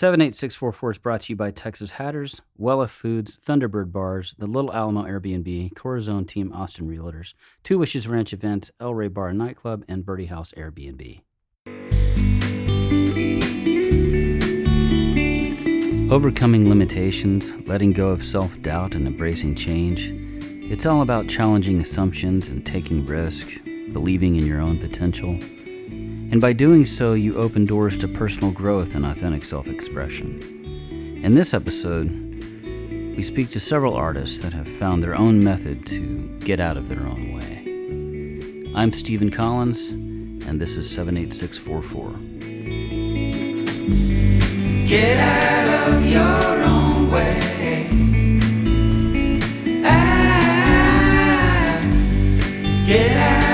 78644 is brought to you by Texas Hatters, Wella Foods, Thunderbird Bars, the Little Alamo Airbnb, Corazon Team Austin Realtors, Two Wishes Ranch Events, El Rey Bar and Nightclub, and Birdie House Airbnb. Overcoming limitations, letting go of self doubt, and embracing change. It's all about challenging assumptions and taking risk, believing in your own potential. And by doing so, you open doors to personal growth and authentic self expression. In this episode, we speak to several artists that have found their own method to get out of their own way. I'm Stephen Collins, and this is 78644. Get out of your own way. Ah, get out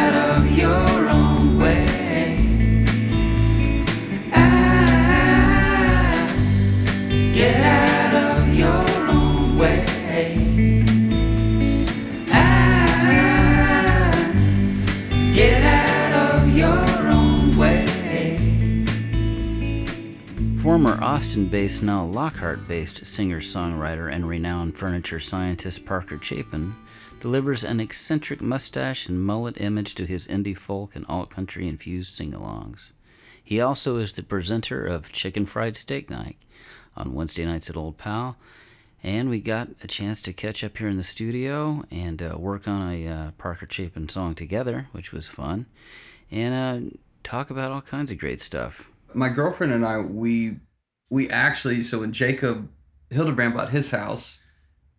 Former Austin based, now Lockhart based singer songwriter and renowned furniture scientist Parker Chapin delivers an eccentric mustache and mullet image to his indie folk and alt country infused sing alongs. He also is the presenter of Chicken Fried Steak Night on Wednesday nights at Old Pal. And we got a chance to catch up here in the studio and uh, work on a uh, Parker Chapin song together, which was fun, and uh, talk about all kinds of great stuff. my girlfriend and I we we actually so when Jacob Hildebrand bought his house,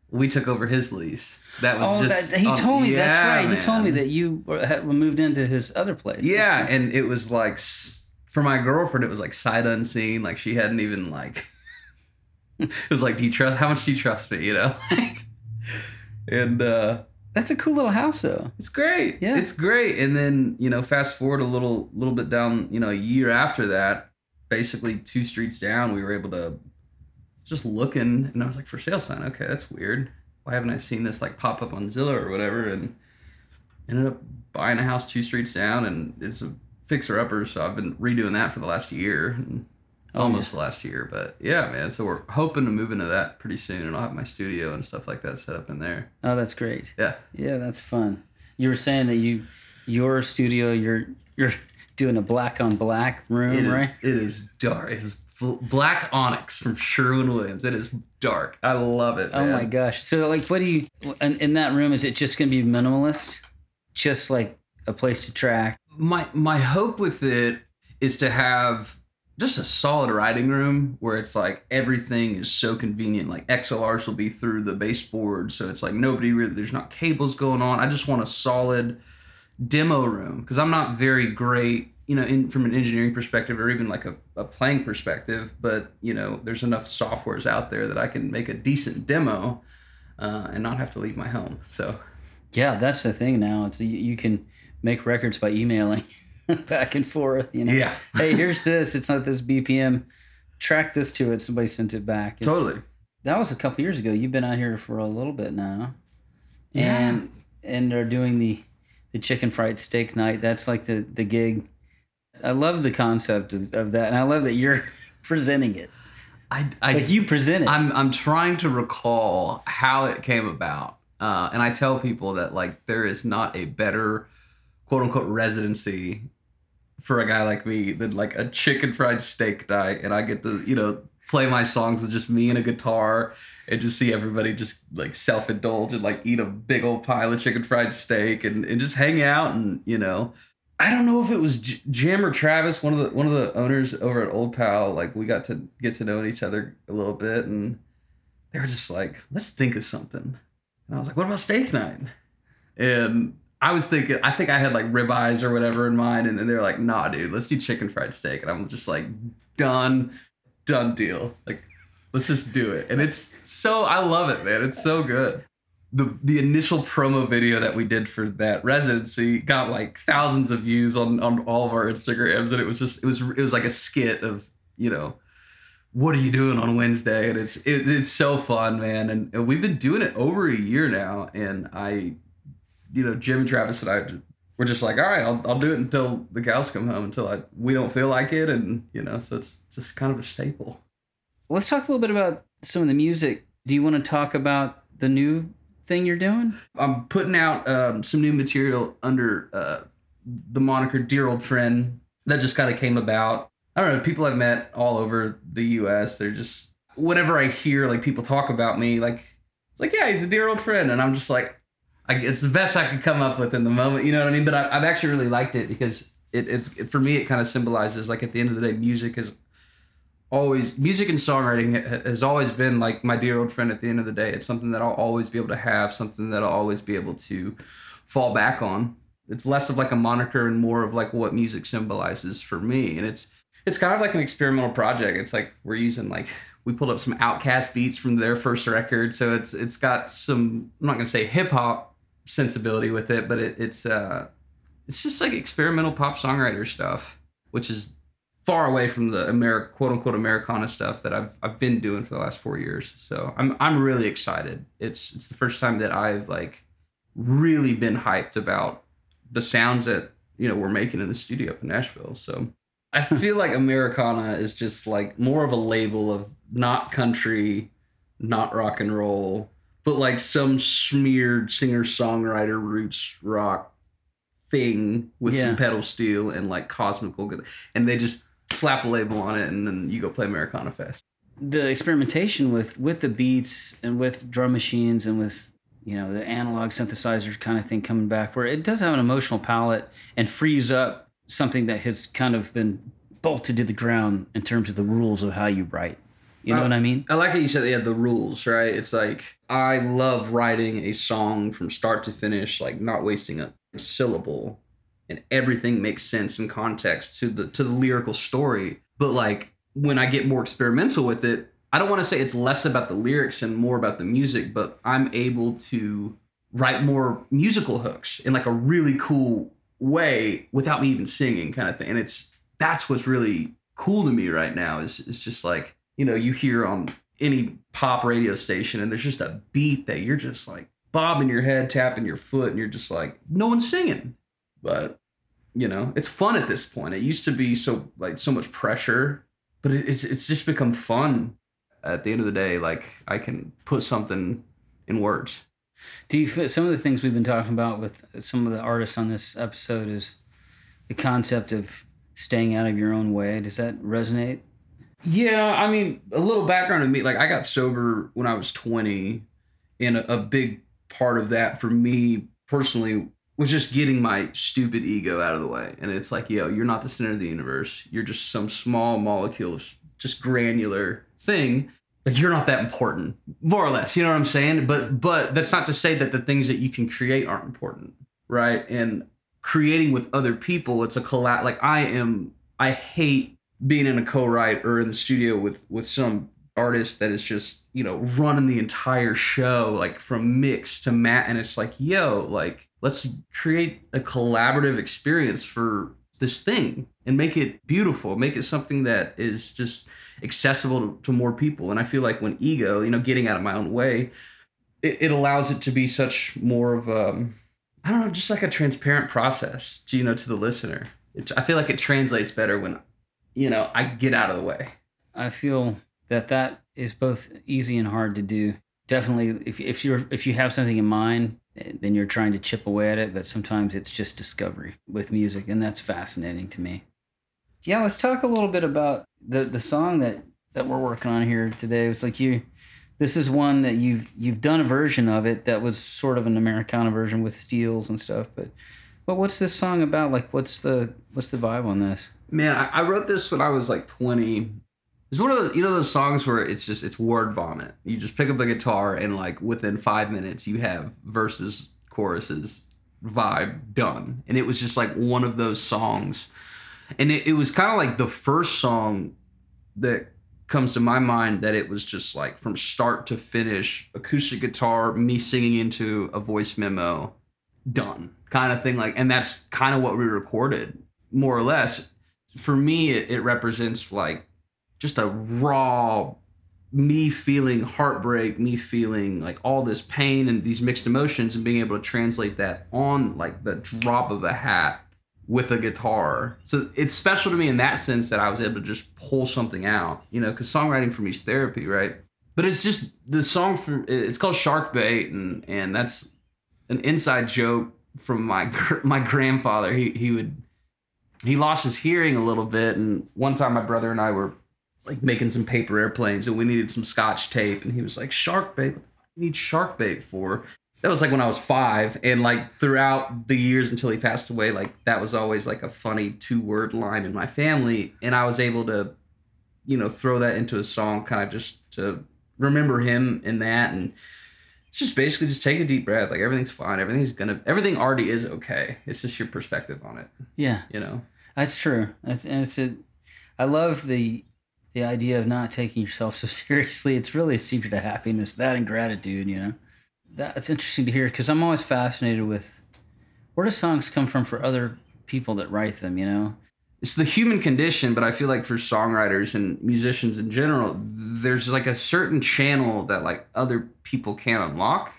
we took over his lease. That was Oh, just that, he oh, told me. that's yeah, right. He told me that you were, had moved into his other place. Yeah, and it was like for my girlfriend, it was like sight unseen. Like she hadn't even like. it was like, do you trust? How much do you trust me? You know. and uh that's a cool little house, though. It's great. Yeah. It's great. And then, you know, fast forward a little little bit down, you know, a year after that, basically two streets down, we were able to just looking and I was like, for sale sign, okay, that's weird. Why haven't I seen this like pop up on Zillow or whatever? And ended up buying a house two streets down and it's a fixer upper, so I've been redoing that for the last year and Oh, almost the last year. But yeah, man. So we're hoping to move into that pretty soon and I'll have my studio and stuff like that set up in there. Oh, that's great. Yeah. Yeah, that's fun. You were saying that you, your studio, you're you're doing a black on black room, It is. right? It is dark. It's black onyx from Sherwin Williams. It is dark. I love it. Oh my gosh. So, like, what do you in, in that room? Is it just gonna be minimalist, just like a place to track? My my hope with it is to have just a solid writing room where it's like everything is so convenient. Like XLRs will be through the baseboard, so it's like nobody really. There's not cables going on. I just want a solid demo room because I'm not very great, you know, in, from an engineering perspective or even like a, a playing perspective. But you know, there's enough softwares out there that I can make a decent demo uh, and not have to leave my home. So Yeah, that's the thing now. It's you, you can make records by emailing back and forth. You know. yeah, hey, here's this. It's not this BPM. Track this to it. Somebody sent it back. totally. That was a couple years ago. You've been out here for a little bit now, Yeah. and and they're doing the the chicken fried steak night. That's like the the gig. I love the concept of, of that, and I love that you're presenting it. I, I Like you present it. I'm I'm trying to recall how it came about, uh, and I tell people that like there is not a better quote unquote residency for a guy like me than like a chicken fried steak night, and I get to you know play my songs with just me and a guitar, and just see everybody just like self indulge and like eat a big old pile of chicken fried steak and and just hang out and you know. I don't know if it was J- Jim or Travis, one of the one of the owners over at Old Pal. Like we got to get to know each other a little bit, and they were just like, "Let's think of something." And I was like, "What about steak night?" And I was thinking, I think I had like ribeyes or whatever in mind, and, then they were like, "Nah, dude, let's do chicken fried steak." And I'm just like, "Done, done deal." Like, let's just do it. And it's so I love it, man. It's so good the the initial promo video that we did for that residency got like thousands of views on on all of our Instagrams, and it was just it was it was like a skit of you know what are you doing on Wednesday, and it's it, it's so fun, man, and, and we've been doing it over a year now, and I, you know, Jim, and Travis, and I. We're just like, all right, I'll, I'll do it until the cows come home, until I we don't feel like it, and you know, so it's it's just kind of a staple. Let's talk a little bit about some of the music. Do you want to talk about the new thing you're doing? I'm putting out um, some new material under uh, the moniker "Dear Old Friend" that just kind of came about. I don't know. People I've met all over the U.S. They're just whenever I hear like people talk about me, like it's like yeah, he's a dear old friend, and I'm just like, I, it's the best I could come up with in the moment. You know what I mean? But I, I've actually really liked it because it, it's for me it kind of symbolizes like at the end of the day, music is always music and songwriting has always been like my dear old friend at the end of the day. It's something that i'll always be able to have something that i'll always be able to fall back on. It's less of like a moniker and more of like what music symbolizes for me. And it's it's kind of like an experimental project. It's like we're using like we pulled up some OutKast beats from their first record. So it's it's got some i'm not going to say hip hop sensibility with it but it, it's uh it's just like experimental pop songwriter stuff which is far away from the Ameri- quote unquote Americana stuff that I've I've been doing for the last four years. So I'm I'm really excited. It's it's the first time that I've like really been hyped about the sounds that you know we're making in the studio up in Nashville. So I feel like Americana is just like more of a label of not country, not rock and roll, but like some smeared singer songwriter roots rock thing with Yeah. some pedal steel and like cosmical good and they just slap a label on it and then you go play Americana Fest. The experimentation with with the beats and with drum machines and with you know the analog synthesizer kind of thing coming back, where it does have an emotional palette and frees up something that has kind of been bolted to the ground in terms of the rules of how you write. You know Uh, what I mean? I like how you said they had the rules, right? It's like I love writing a song from start to finish, like not wasting a syllable, and everything makes sense in context to the to the lyrical story. But like when I get more experimental with it, I don't want to say it's less about the lyrics and more about the music, but I'm able to write more musical hooks in like a really cool way without me even singing kind of thing. And it's that's what's really cool to me right now is it's just like, you know, you hear on any pop radio station and there's just a beat that you're just like bobbing your head, tapping your foot, and you're just like, no one's singing. But you know, it's fun at this point. It used to be so like so much pressure, but it's it's just become fun. At the end of the day, like I can put something in words. Do you feel some of the things we've been talking about with some of the artists on this episode is the concept of staying out of your own way? Does that resonate? Yeah, I mean, a little background of me. Like, I got sober when I was 20, and a, a big part of that for me personally was just getting my stupid ego out of the way. And it's like, yo, you're not the center of the universe. You're just some small molecule of just granular thing. Like, you're not that important, more or less. You know what I'm saying? But but that's not to say that the things that you can create aren't important, right? And creating with other people, it's a collab. Like, I am. I hate being in a co-write or in the studio with with some artist that is just you know running the entire show like from mix to mat and it's like yo like let's create a collaborative experience for this thing and make it beautiful make it something that is just accessible to, to more people and i feel like when ego you know getting out of my own way it, it allows it to be such more of um i don't know just like a transparent process to you know to the listener it, i feel like it translates better when you know, I get out of the way. I feel that that is both easy and hard to do. Definitely, if if you're if you have something in mind, eh, then you're trying to chip away at it. But sometimes it's just discovery with music, and that's fascinating to me. Yeah, let's talk a little bit about the the song that that we're working on here today. It's like you. This is one that you've you've done a version of it that was sort of an Americana version with steels and stuff. But but what's this song about? Like, what's the what's the vibe on this? Man, I, I wrote this when I was like 20. It's one of those, you know, those songs where it's just, it's word vomit. You just pick up a guitar and like within five minutes you have verses, choruses, vibe done. And it was just like one of those songs. And it, it was kind of like the first song that comes to my mind that it was just like from start to finish, acoustic guitar, me singing into a voice memo, done kind of thing. Like, and that's kind of what we recorded more or less for me it, it represents like just a raw me feeling heartbreak me feeling like all this pain and these mixed emotions and being able to translate that on like the drop of a hat with a guitar. So it's special to me in that sense that I was able to just pull something out, you know, because songwriting for me is therapy, right? But it's just the song for it's called Shark Bait, and and that's an inside joke from my my grandfather. He he would he lost his hearing a little bit, and one time my brother and I were like making some paper airplanes, and we needed some scotch tape, and he was like, "Shark bait, what the fuck do you need shark bait for?" That was like when I was five, and like throughout the years until he passed away, like that was always like a funny two word line in my family, and I was able to, you know, throw that into a song, kind of just to remember him in that, and it's just basically just take a deep breath. Like everything's fine. Everything's gonna. Everything already is okay. It's just your perspective on it. Yeah, You know. that's true. That's, and it's a, I love the the idea of not taking yourself so seriously. It's really a secret of happiness. That and gratitude. You know, that's interesting to hear because I'm always fascinated with where do songs come from for other people that write them. You know, It's the human condition, but I feel like for songwriters and musicians in general, there's like a certain channel that like other people can't unlock.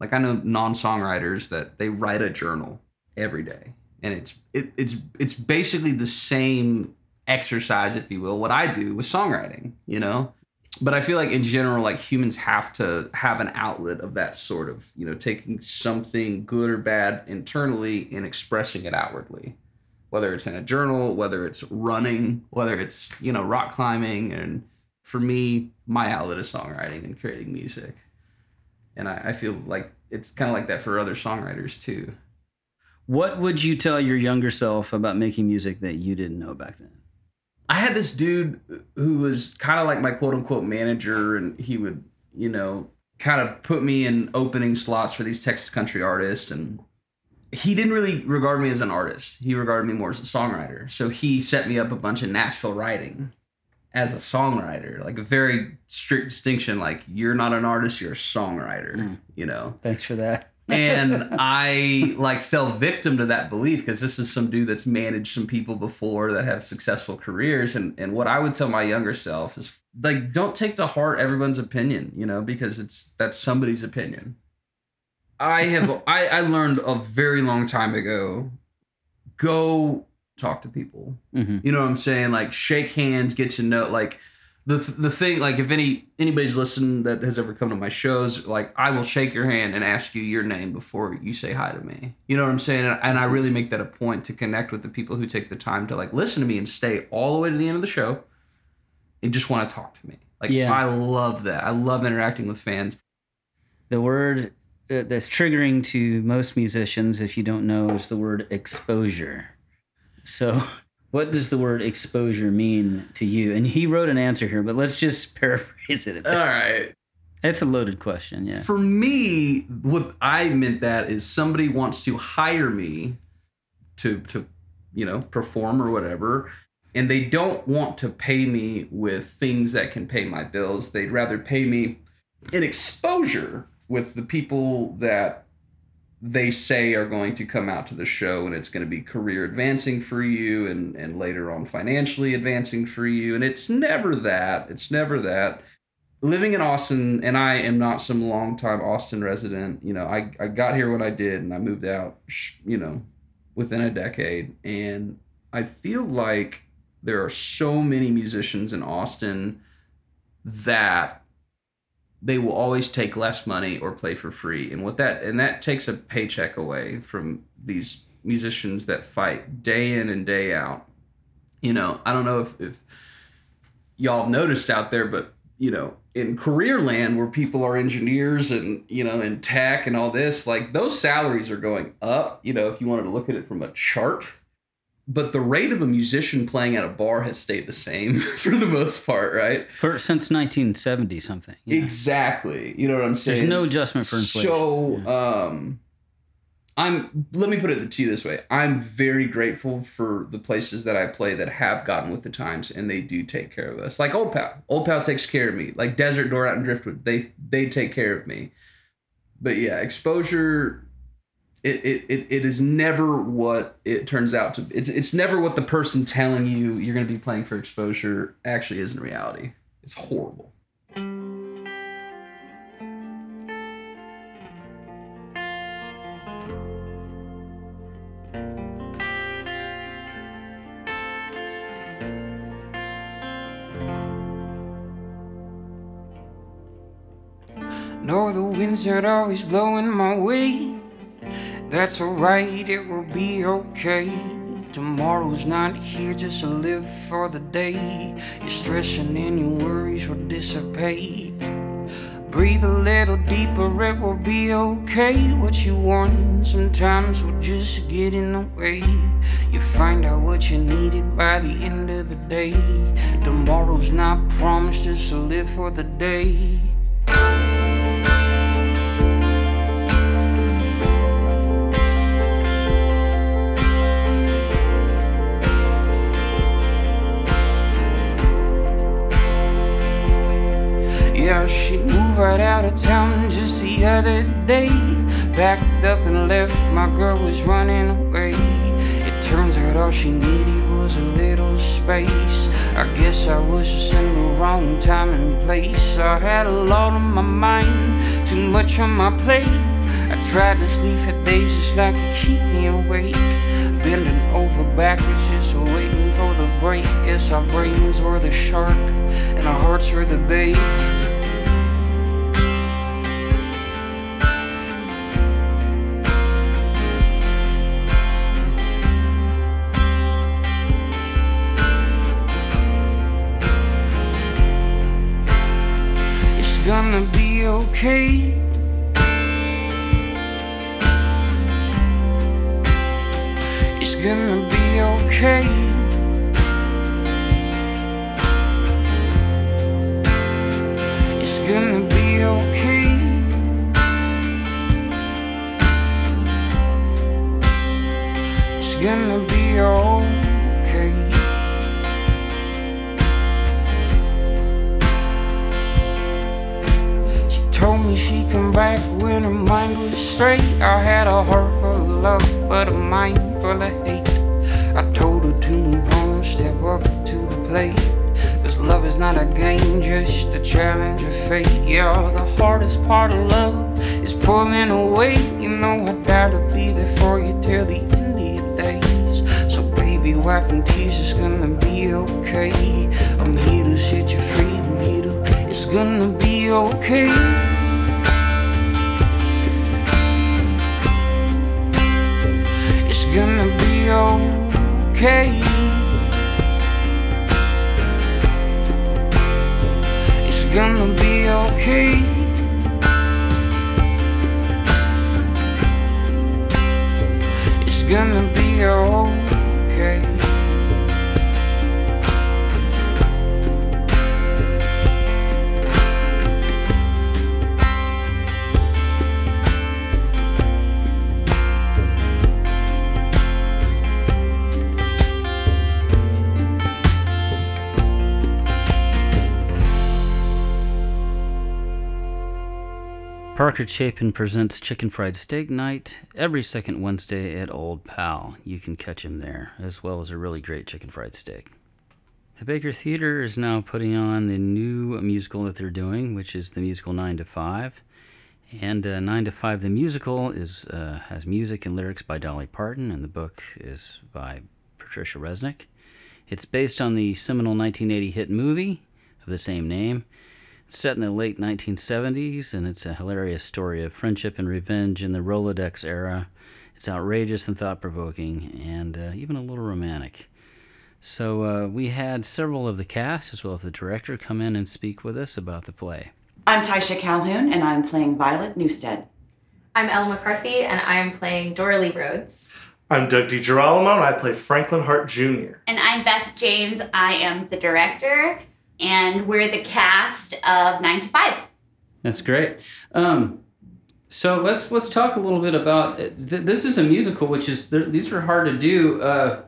Like I know non-songwriters that they write a journal every day, and it's it, it's it's basically the same exercise, if you will, what I do with songwriting. You know, but I feel like in general, like humans have to have an outlet of that sort of, you know, taking something good or bad internally and expressing it outwardly. Whether it's in a journal, whether it's running, whether it's, you know, rock climbing. And for me, my outlet is songwriting and creating music. And I, I feel like it's kind of like that for other songwriters too. what would you tell your younger self about making music that you didn't know back then? I had this dude who was kind of like my quote unquote manager, and he would, you know, kind of put me in opening slots for these Texas country artists. And he didn't really regard me as an artist, he regarded me more as a songwriter. So he set me up a bunch of Nashville writing as a songwriter, like a very strict distinction like, you're not an artist, you're a songwriter, Mm. you know? Thanks for that. And I like fell victim to that belief because this is some dude that's managed some people before that have successful careers. And and what I would tell my younger self is like don't take to heart everyone's opinion you know because it's that's somebody's opinion. I have I I learned a very long time ago go talk to people. Hmm you know what I'm saying? Like shake hands, get to know like the the thing like if any anybody's listened that has ever come to my shows, like I will shake your hand and ask you your name before you say hi to me. You know what I'm saying? And, and I really make that a point to connect with the people who take the time to like listen to me and stay all the way to the end of the show and just want to talk to me. Like Yeah. I love that. I love interacting with fans. The word uh, that's triggering to most musicians, if you don't know, is the word exposure. So, what does the word exposure mean to you? And he wrote an answer here, but let's just paraphrase it. a bit. All right. It's a loaded question, yeah. For me, what I meant that is somebody wants to hire me to to you know perform or whatever, and they don't want to pay me with things that can pay my bills. They'd rather pay me in exposure with the people that they say are going to come out to the show and it's going to be career advancing for you and and later on financially advancing for you and it's never that it's never that living in Austin, and I am not some longtime Austin resident. You know, I, I got here when I did, and I moved out, you know, within a decade. And I feel like there are so many musicians in Austin that they will always take less money or play for free. And what that and that takes a paycheck away from these musicians that fight day in and day out. You know, I don't know if, if y'all noticed out there, but you know, in career land where people are engineers and you know in tech and all this like those salaries are going up you know if you wanted to look at it from a chart but the rate of a musician playing at a bar has stayed the same for the most part right? For since 1970 something. yeah. exactly. You know what i'm saying There's no adjustment for inflation. so um i'm let me put it to you this way. I'm very grateful for the places that i play that have gotten with the times and they do take care of us. Like old pal. Old pal takes care of me. Like desert door out in driftwood they they take care of me. But yeah exposure it, it, it is never what it turns out to it's it's never what the person telling you you're going to be playing for exposure actually is in reality. It's horrible. No, the winds are always blowing my way. That's alright, it will be okay. Tomorrow's not here just to live for the day. Your stressing and your worries will dissipate. Breathe a little deeper, it will be okay. What you want sometimes will just get in the way. You find out what you needed by the end of the day. Tomorrow's not promised just live for the day. Yeah, she moved right out of town just the other day. Backed up and left, my girl was running away. It turns out all she needed was a little space. I guess I was just in the wrong time and place. I had a lot on my mind, too much on my plate. I tried to sleep for days just like it keep me awake. Bending over backwards, just waiting for the break. Guess our brains were the shark and our hearts were the bait. Okay. It's gonna be okay. It's gonna be okay. It's gonna back when her mind was straight. I had a heart full of love, but a mind full of hate. I told her to move on, step up to the plate. Cause love is not a game, just a challenge of fate. Yeah, the hardest part of love is pulling away. You know, I doubt to be there for you till the end of your days. So, baby, wipe them tears, it's gonna be okay. I'm here to set you free, I'm to, it's gonna be okay. Gonna be okay. It's gonna be okay. It's gonna be okay. Parker Chapin presents Chicken Fried Steak Night every second Wednesday at Old Pal. You can catch him there, as well as a really great chicken fried steak. The Baker Theater is now putting on the new musical that they're doing, which is the musical 9 to 5. And uh, 9 to 5, the musical, is uh, has music and lyrics by Dolly Parton, and the book is by Patricia Resnick. It's based on the seminal 1980 hit movie of the same name. It's set in the late 1970s, and it's a hilarious story of friendship and revenge in the Rolodex era. It's outrageous and thought provoking, and uh, even a little romantic. So, uh, we had several of the cast, as well as the director, come in and speak with us about the play. I'm Taisha Calhoun, and I'm playing Violet Newstead. I'm Ella McCarthy, and I'm playing Doralee Rhodes. I'm Doug DiGirolamo, and I play Franklin Hart Jr. And I'm Beth James. I am the director, and we're the cast of Nine to Five. That's great. Um, so let's let's talk a little bit about th- this. Is a musical, which is th- these are hard to do. Uh,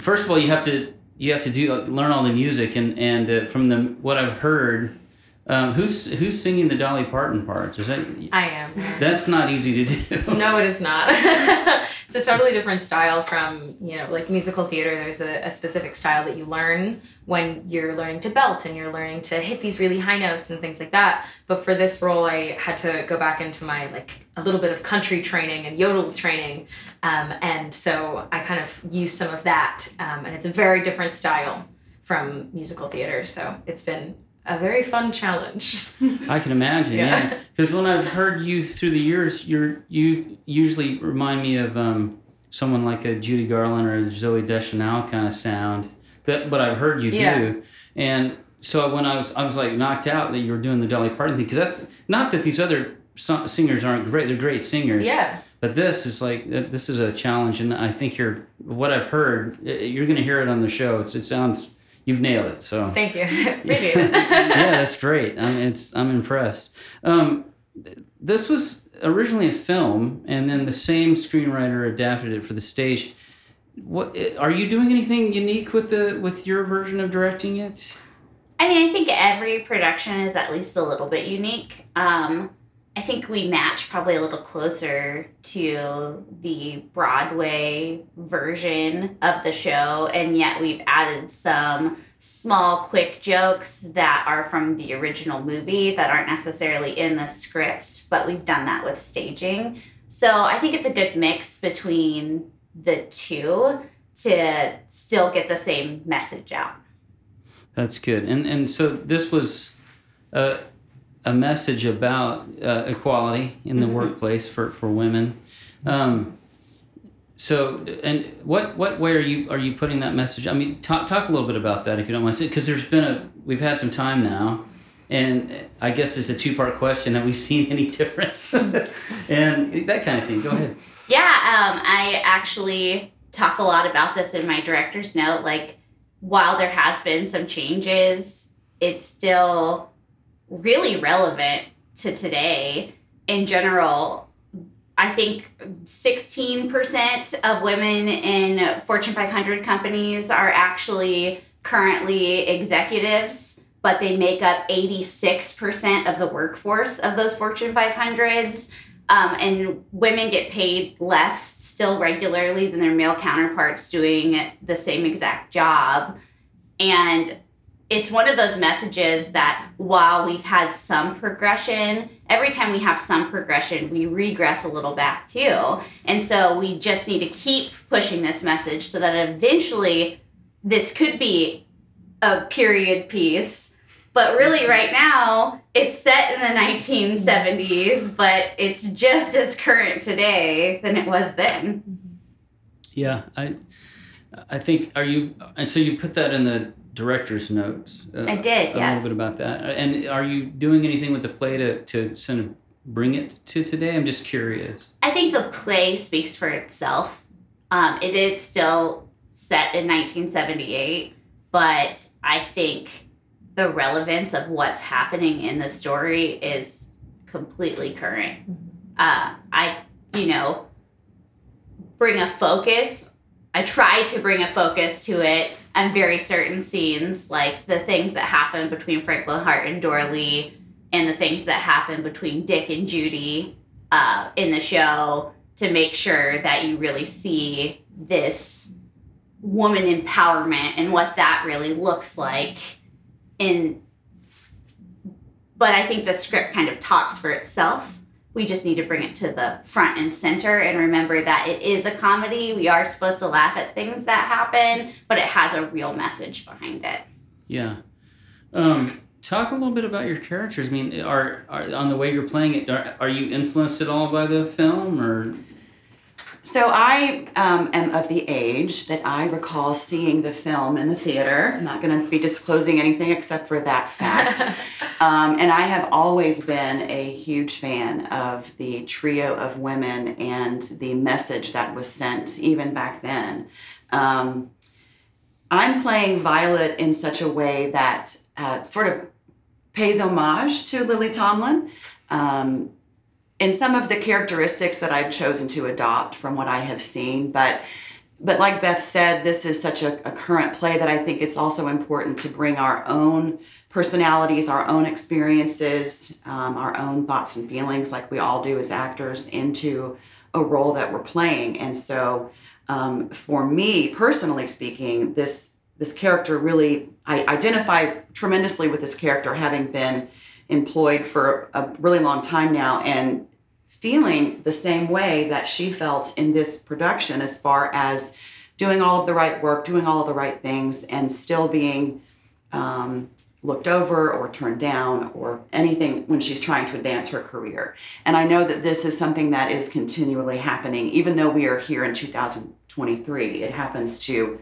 first of all, you have to you have to do learn all the music, and and uh, from the what I've heard, um, who's who's singing the Dolly Parton parts? Is that I am. that's not easy to do? No, it is not. it's a totally different style from, you know, like musical theater. There's a, a specific style that you learn when you're learning to belt and you're learning to hit these really high notes and things like that. But for this role, I had to go back into my, like, a little bit of country training and yodel training. Um, and so I kind of used some of that. Um, and it's a very different style from musical theater. So it's been a very fun challenge. I can imagine, Yeah. yeah. Because when I've heard you through the years, you're you usually remind me of um, someone like a Judy Garland or a Zooey Deschanel kind of sound. But but I've heard you Yeah. do, and so when I was I was like knocked out that you were doing the Dolly Parton thing because that's not that these other singers aren't great; they're great singers. yeah. But this is like this is a challenge, and I think you're what I've heard. You're going to hear it on the show. It's it sounds you've nailed it. So Thank you. Appreciate it. yeah, that's great. I'm it's I'm impressed. Um, this was originally a film, and then the same screenwriter adapted it for the stage. What are you doing anything unique with the with your version of directing it? I mean, I think every production is at least a little bit unique. Um, I think we match probably a little closer to the Broadway version of the show, and yet we've added some small, quick jokes that are from the original movie that aren't necessarily in the script, but we've done that with staging. So I think it's a good mix between the two to still get the same message out. That's good. And and so this was a, a message about uh, equality in the workplace for, for women. Um, so and what what way are you are you putting that message? I mean, talk talk a little bit about that if you don't mind, because there's been a we've had some time now, and I guess it's a two part question. Have we seen any difference? and that kind of thing. Go ahead. Yeah, um, I actually talk a lot about this in my director's note. Like, while there has been some changes, it's still really relevant to today. In general, I think 16% of women in Fortune 500 companies are actually currently executives, but they make up 86% of the workforce of those Fortune 500s. Um, and women get paid less still regularly than their male counterparts doing the same exact job. And it's one of those messages that while we've had some progression, every time we have some progression, we regress a little back too. And so we just need to keep pushing this message so that eventually this could be a period piece. But really, right now, it's set in the 1970s, but it's just as current today than it was then. Yeah, I I think are you and so you put that in the director's notes. Uh, I did, a yes. little bit about that. And are you doing anything with the play to to sort of bring it to today? I'm just curious. I think the play speaks for itself. Um, it is still set in 1978, but I think the relevance of what's happening in the story is completely current. Uh, I, you know, bring a focus. I try to bring a focus to it on very certain scenes, like the things that happen between Franklin Hart and Doralee, and the things that happen between Dick and Judy uh, in the show to make sure that you really see this woman empowerment and what that really looks like in but i think the script kind of talks for itself we just need to bring it to the front and center and remember that it is a comedy we are supposed to laugh at things that happen but it has a real message behind it Yeah. Um, talk a little bit about your characters. I mean, are, are on the way you're playing it. Are, are you influenced at all by the film, or So I um, am of the age that I recall seeing the film in the theater. I'm not going to be disclosing anything except for that fact. um, and I have always been a huge fan of the trio of women and the message that was sent even back then. Um, I'm playing Violet in such a way that uh, sort of pays homage to Lily Tomlin. Um, in some of the characteristics that I've chosen to adopt from what I have seen. But but like Beth said, this is such a, a current play that I think it's also important to bring our own personalities, our own experiences, um, our own thoughts and feelings, like we all do as actors, into a role that we're playing. And so, um, for me personally speaking, this this character really I identify tremendously with this character, having been employed for a really long time now, and feeling the same way that she felt in this production as far as doing all of the right work, doing all of the right things, and still being um, looked over or turned down or anything when she's trying to advance her career. And I know that this is something that is continually happening, even though we are here in 2023. It happens to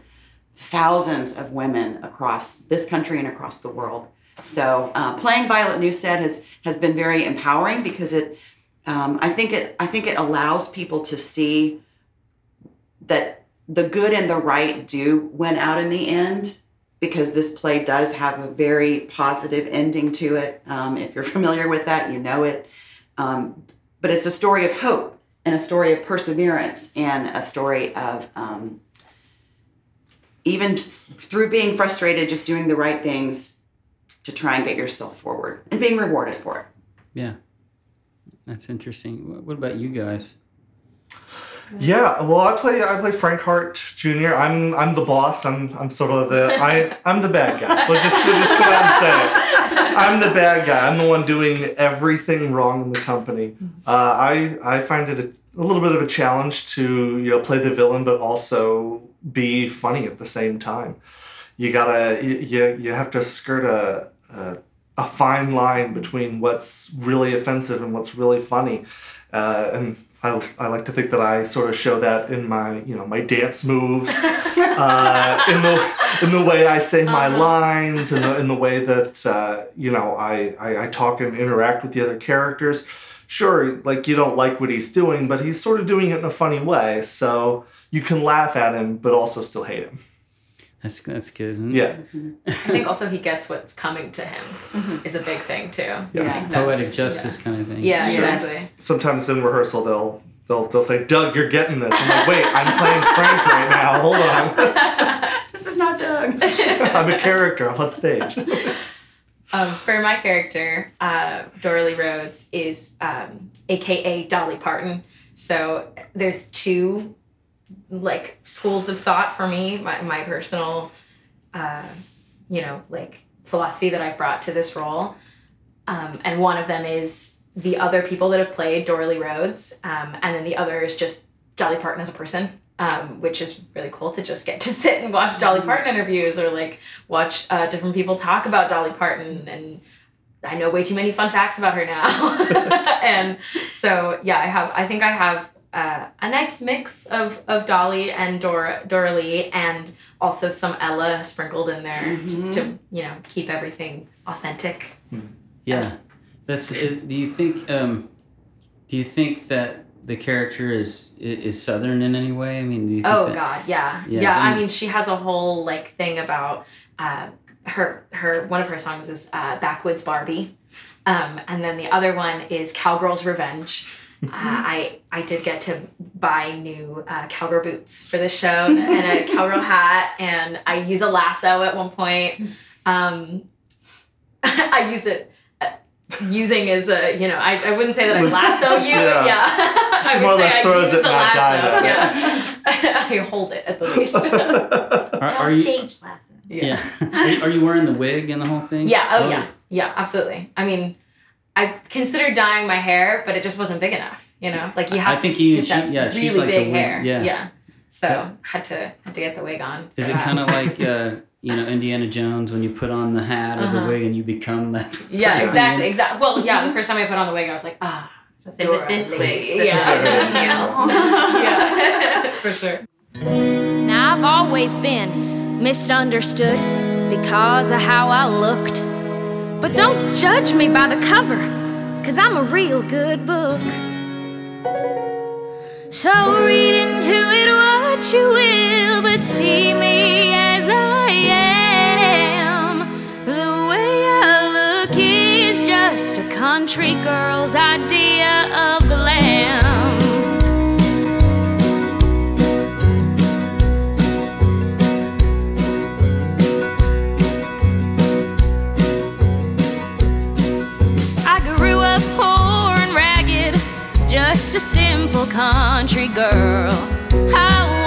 thousands of women across this country and across the world. So uh, playing Violet Newstead has has been very empowering because it, um, I think it I think it allows people to see that the good and the right do win out in the end because this play does have a very positive ending to it. Um, if you're familiar with that, you know it. Um, but it's a story of hope and a story of perseverance and a story of um, even through being frustrated, just doing the right things to try and get yourself forward and being rewarded for it. Yeah. That's interesting. What about you guys? Yeah, well, I play I play Frank Hart Jr. I'm I'm the boss. I'm I'm sort of the I I'm the bad guy. We'll just we'll just come out and say it. I'm the bad guy. I'm the one doing everything wrong in the company. Uh, I I find it a, a little bit of a challenge to you know play the villain, but also be funny at the same time. You gotta you, you have to skirt a, a a fine line between what's really offensive and what's really funny, uh, and. I, I like to think that I sort of show that in my you know my dance moves, uh, in the in the way I say my lines, in the in the way that uh, you know I, I I talk and interact with the other characters. Sure, like you don't like what he's doing, but he's sort of doing it in a funny way, so you can laugh at him, but also still hate him. That's that's good. isn't it? Yeah, I think also he gets what's coming to him is a big thing too. Yeah. Like that's- Poetic justice kind of thing. Yeah, Sure. exactly. sometimes in rehearsal they'll they'll they'll say, "Doug, you're getting this." I'm like, "Wait, I'm playing Frank right now. Hold on, This is not Doug. I'm a character. I'm on stage." Um, for my character, uh, Doralee Rhodes is um, AKA Dolly Parton. So there's two like schools of thought for me. My, my personal, uh, you know, like philosophy that I've brought to this role, um, and one of them is the other people that have played Doralee Rhodes, um, and then the other is just Dolly Parton as a person. Um, which is really cool to just get to sit and watch Dolly Parton interviews or like watch uh, different people talk about Dolly Parton and I know way too many fun facts about her now. and so yeah, I have I think I have uh, a nice mix of, of Dolly and Dora Doralee and also some Ella sprinkled in there just to you know keep everything authentic. Yeah, that's. Is, do you think? Um, do you think that the character is is southern in any way? I mean, do you think Oh that, God, yeah, Yeah, yeah. I I mean- mean, she has a whole like thing about uh, her her one of her songs is uh, "Backwoods Barbie," um, and then the other one is "Cowgirl's Revenge." Uh, I I did get to buy new uh, cowgirl boots for the show and, and a cowgirl hat, and I use a lasso at one point. Um, I use it. uh, Using as a, you know, I, I wouldn't say that I lasso you. Yeah. Yeah. I She more or less throws it, a not lasso. dive Yeah. I hold it at the least. Are, are you? stage lesson. Yeah. are, you, are you wearing the wig and the whole thing? Yeah. Oh, yeah. Yeah. Absolutely. I mean, I considered dyeing my hair, but it just wasn't big enough. You know, like you have. I think you- have to have she- yeah, really she's like the big wig- hair. yeah. Yeah. So Yeah. had to had to get the wig on. Is it kind of like uh, you know Indiana Jones when you put on the hat or the Uh-huh. wig and you become that? Yeah. person? Exactly. Exactly. Well, yeah. The first time I put on the wig, I was like, ah. that's So with this Dora wig Yeah. yeah. For sure. Now I've always been misunderstood because of how I looked. But don't judge me by the cover, cause I'm a real good book. So read into it what you will, but see me as I am. The way I look is just a country girl's idea of just a simple country girl. I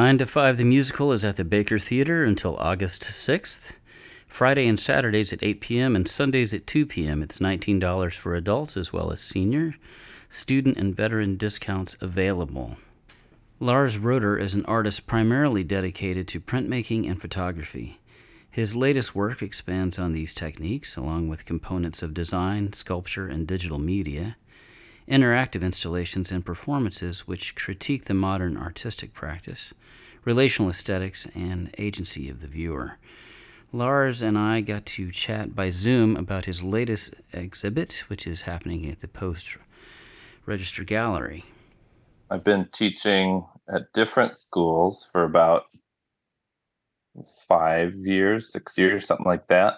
9 to 5, the musical is at the Baker Theater until August 6th. Friday and Saturdays at 8 p.m. and Sundays at 2 p.m. It's $19 for adults as well as senior. Student and veteran discounts available. Lars Roeder is an artist primarily dedicated to printmaking and photography. His latest work expands on these techniques, along with components of design, sculpture, and digital media, interactive installations, and performances which critique the modern artistic practice, relational aesthetics, and agency of the viewer. Lars and I got to chat by Zoom about his latest exhibit, which is happening at the Post Register Gallery. I've been teaching at different schools for about five years, six years, something like that.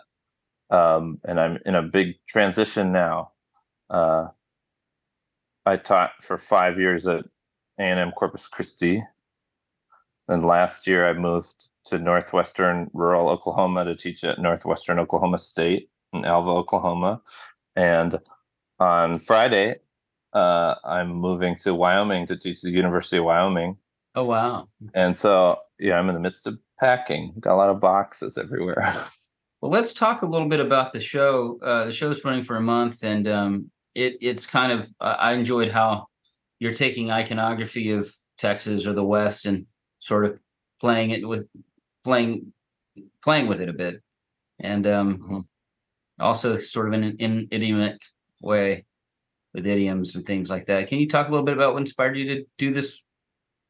Um, and I'm in a big transition now. Uh, I taught for five years at A&M Corpus Christi. And last year I moved to northwestern rural Oklahoma to teach at Northwestern Oklahoma State in Alva, Oklahoma. And on Friday, uh, I'm moving to Wyoming to teach at the University of Wyoming. Oh, wow. And so, yeah, I'm in the midst of packing. Got a lot of boxes everywhere. Well, let's talk a little bit about the show. Uh, the show's running for a month, and um, it it's kind of uh, I enjoyed how you're taking iconography of Texas or the West and sort of playing it with playing playing with it a bit, and um, Mhm. also sort of in an in idiomatic way with idioms and things like that. Can you talk a little bit about what inspired you to do this?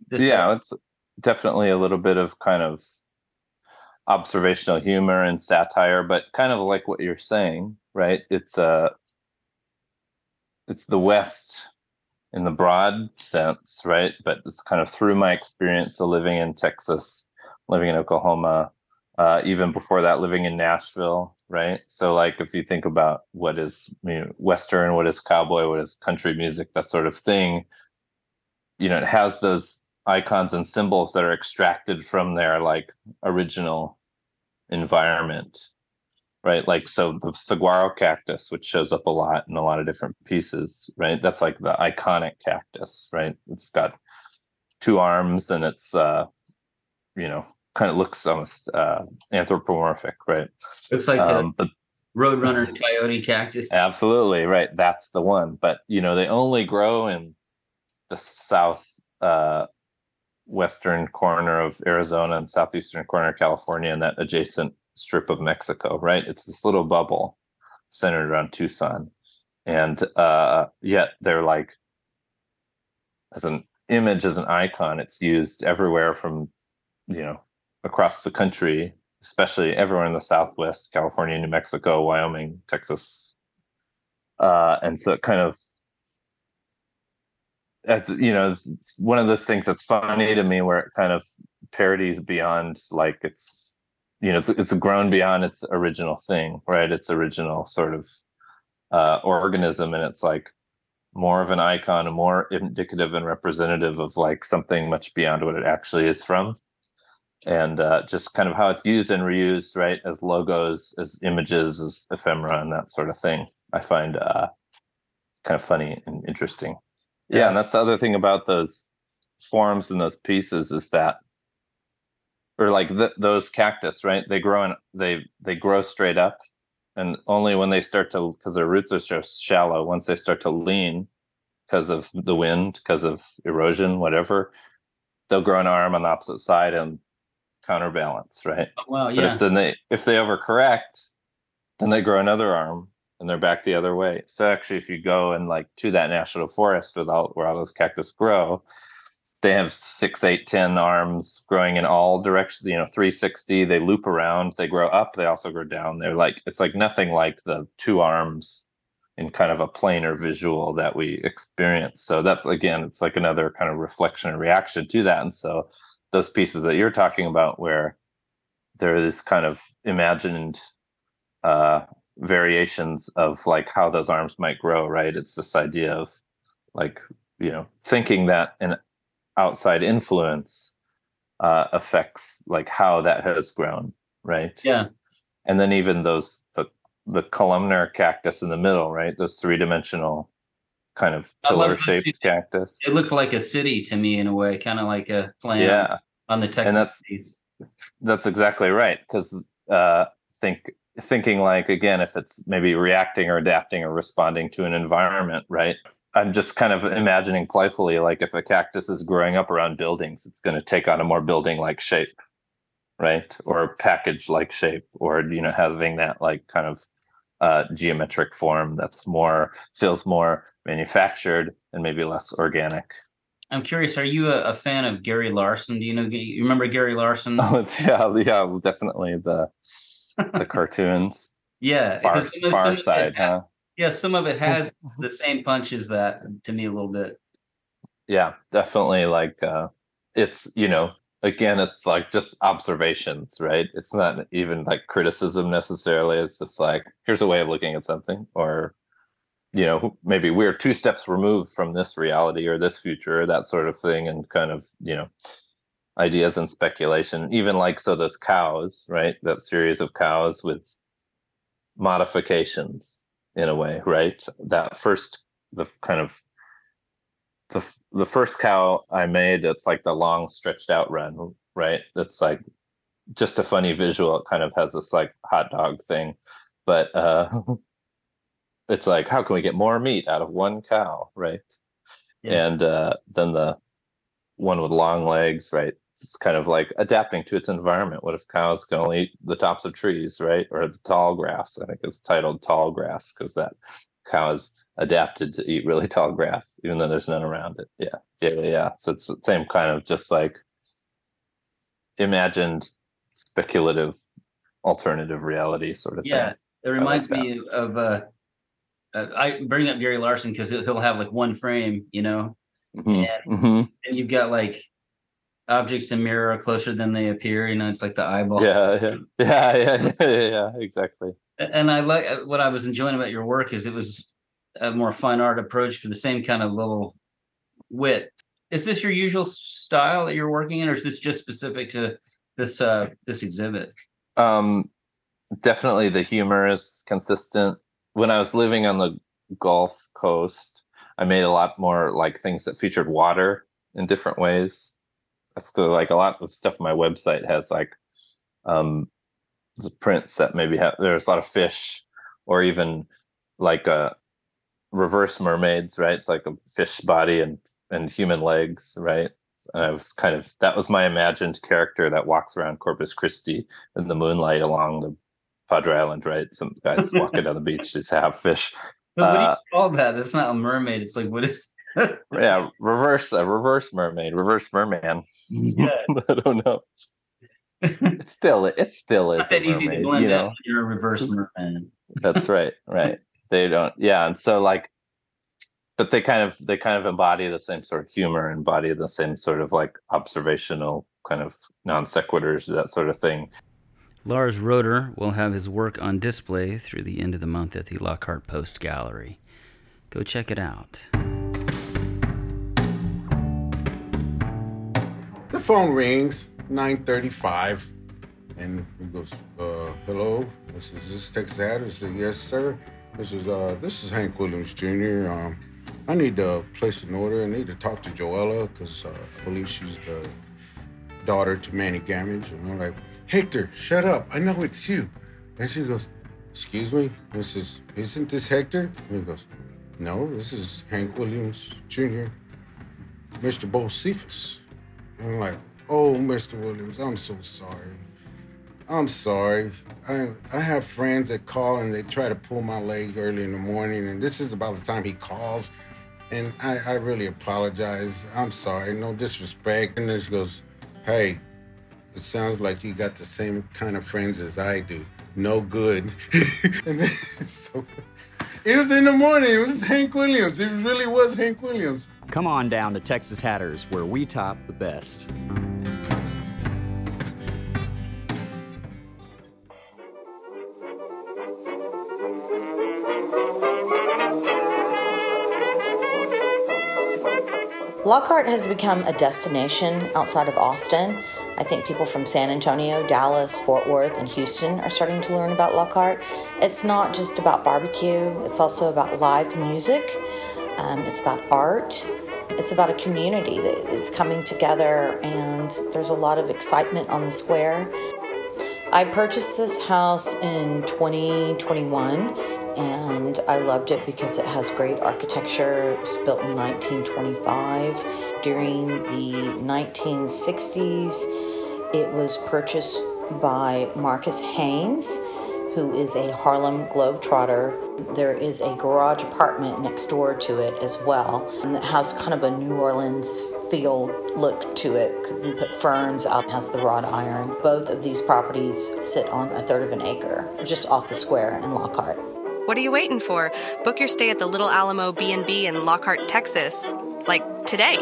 this yeah, it's definitely a little bit of kind of observational humor and satire, but kind of like what you're saying, right? It's uh it's the West in the broad sense, right? But it's kind of through my experience of living in Texas, living in Oklahoma, uh, even before that, living in Nashville, right? So, like, if you think about what is you know, Western, what is cowboy, what is country music, that sort of thing, you know, it has those icons and symbols that are extracted from their like original environment right like so the saguaro cactus which shows up a lot in a lot of different pieces right that's like the iconic cactus right it's got two arms and it's uh you know kind of looks almost uh anthropomorphic right It's like um the but Roadrunner coyote cactus. Absolutely right. That's the one. But you know, they only grow in the south uh, western corner of Arizona and southeastern corner of California and that adjacent strip of Mexico. Right. It's this little bubble centered around Tucson, and uh, yet they're like as an image as an icon. It's used everywhere from you know across the country especially everywhere in the Southwest, California, New Mexico, Wyoming, Texas. Uh, and so it kind of, as you know, it's, it's one of those things that's funny to me where it kind of parodies beyond like it's, you know, it's, it's grown beyond its original thing, right? Its original sort of uh, organism. And it's like more of an icon and more indicative and representative of like something much beyond what it actually is from and uh, just kind of how it's used and reused, right, as logos, as images, as ephemera, and that sort of thing. I find uh, kind of funny and interesting. Yeah. Yeah. and that's the other thing about those forms and those pieces is that, or like th- those cactus, right? They grow and they they grow straight up, and only when they start to because their roots are so shallow. Once they start to lean, because of the wind, because of erosion, whatever, they'll grow an arm on the opposite side and counterbalance, right? Oh, well, But yeah. if then they if they overcorrect, then they grow another arm and they're back the other way. So actually, if you go and like to that national forest without where all those cactus grow, they have six, eight, ten arms growing in all directions. You know, three sixty. They loop around. They grow up. They also grow down. They're like it's like nothing like the two arms in kind of a planar visual that we experience. So that's again, it's like another kind of reflection and reaction to that. And so those pieces that you're talking about where there is kind of imagined uh variations of like how those arms might grow right it's this idea of like you know thinking that an outside influence uh affects like how that has grown right Yeah. and then even those the the columnar cactus in the middle right those three-dimensional kind of pillar shaped pieces. cactus It looked like a city to me in a way, kind of like a plan yeah on the Texas. And that's-. That's exactly right. Because uh, think thinking like again, if it's maybe reacting or adapting or responding to an environment, right? I'm just kind of imagining playfully, like if a cactus is growing up around buildings, it's going to take on a more building-like shape, right? Or package-like shape, or you know, having that like kind of uh, geometric form that's more feels more manufactured and maybe less organic. I'm curious. Are you a, a fan of Gary Larson? Do you know? You remember Gary Larson? Oh, yeah, yeah, definitely the the cartoons. yeah, Far, because some of- some far side, huh? Yeah, some of it has the same punch as that to me a little bit. Yeah, definitely. Like, uh, it's you know, again, it's like just observations, right? It's not even like criticism necessarily. It's just like here's a way of looking at something, or you know, maybe we're two steps removed from this reality or this future or that sort of thing, and kind of you know, ideas and speculation. Even like so, those cows, right? That series of cows with modifications in a way, right? That first, the kind of the the first cow I made, it's like the long stretched out run, right? That's like just a funny visual. It kind of has this like hot dog thing, but uh, it's like how can we get more meat out of one cow, right? Yeah. And uh, then the one with long legs, right? It's kind of like adapting to its environment. What if cows can only eat the tops of trees, right? Or the tall grass? I think it's titled tall grass because that cow is adapted to eat really tall grass, even though there's none around it. Yeah, yeah, yeah, yeah. So it's the same kind of just like imagined speculative alternative reality sort of Yeah, thing. it reminds me of. Uh, uh, I bring up Gary Larson because he'll have like one frame, you know, Mhm, and, mhm. and you've got like objects in mirror are closer than they appear. You know, it's like the eyeball. Yeah, yeah, yeah, yeah, yeah, yeah, exactly. And I like uh, what I was enjoying about your work is it was a more fine art approach for the same kind of little wit. Is this your usual style that you're working in, or is this just specific to this uh this exhibit? Um, definitely the humor is consistent. When I was living on the Gulf Coast, I made a lot more like things that featured water in different ways. That's the like a lot of stuff on my website has like um the prints that maybe have there's a lot of fish or even like uh reverse mermaids, right? It's like a fish body and and human legs, right? And I was kind of that was my imagined character that walks around Corpus Christi in the moonlight along the Padre Island, right? Some guys walking down the beach just have fish. But what do Uh, you call that? It's not a mermaid. It's like what is? yeah, reverse a reverse mermaid, reverse merman. Yeah. I don't know. It's still it still is Not a that easy to blend you out. know? when You're a reverse merman. That's right, right. They don't yeah, and so like but they kind of they kind of embody the same sort of humor, embody the same sort of like observational kind of non sequiturs, that sort of thing. Lars Roeder will have his work on display through the end of the month at the Lockhart Post Gallery. Go check it out. Phone rings, 9:35, and he goes, uh, "Hello, this is this Texas Ad." Said, "Yes, sir. This is uh, this is Hank Williams Jr. Um, I need to place an order. I need to talk to Joella because uh, I believe she's the daughter to Manny Gammage." And I'm like, "Hector, shut up! I know it's you." And she goes, "Excuse me, this is isn't this Hector?" And he goes, "No, this is Hank Williams Jr. Mr. Bocephus." And I'm like, oh, Mr. Williams, I'm so sorry. I'm sorry. I I have friends that call and they try to pull my leg early in the morning, and this is about the time he calls. And I, I really apologize. I'm sorry. No disrespect. And then she goes, hey, it sounds like you got the same kind of friends as I do. No good. and then, so it was in the morning. It was Hank Williams. It really was Hank Williams. Come on down to Texas Hatters, where we top the best. Lockhart has become a destination outside of Austin. I think people from San Antonio, Dallas, Fort Worth, and Houston are starting to learn about Lockhart. It's not just about barbecue, it's also about live music, um, it's about art, It's about a community that it's coming together, and there's a lot of excitement on the square. I purchased this house in 2021 and I loved it because it has great architecture. It was built in 1925. During the 1960s, it was purchased by Marques Haynes, who is a Harlem Globetrotter. There is a garage apartment next door to it as well, and it has kind of a New Orleans feel look to it. You put ferns out, it has the wrought iron. Both of these properties sit on a third of an acre, just off the square in Lockhart. What are you waiting for? Book your stay at the Little Alamo B&B in Lockhart, Texas, like today.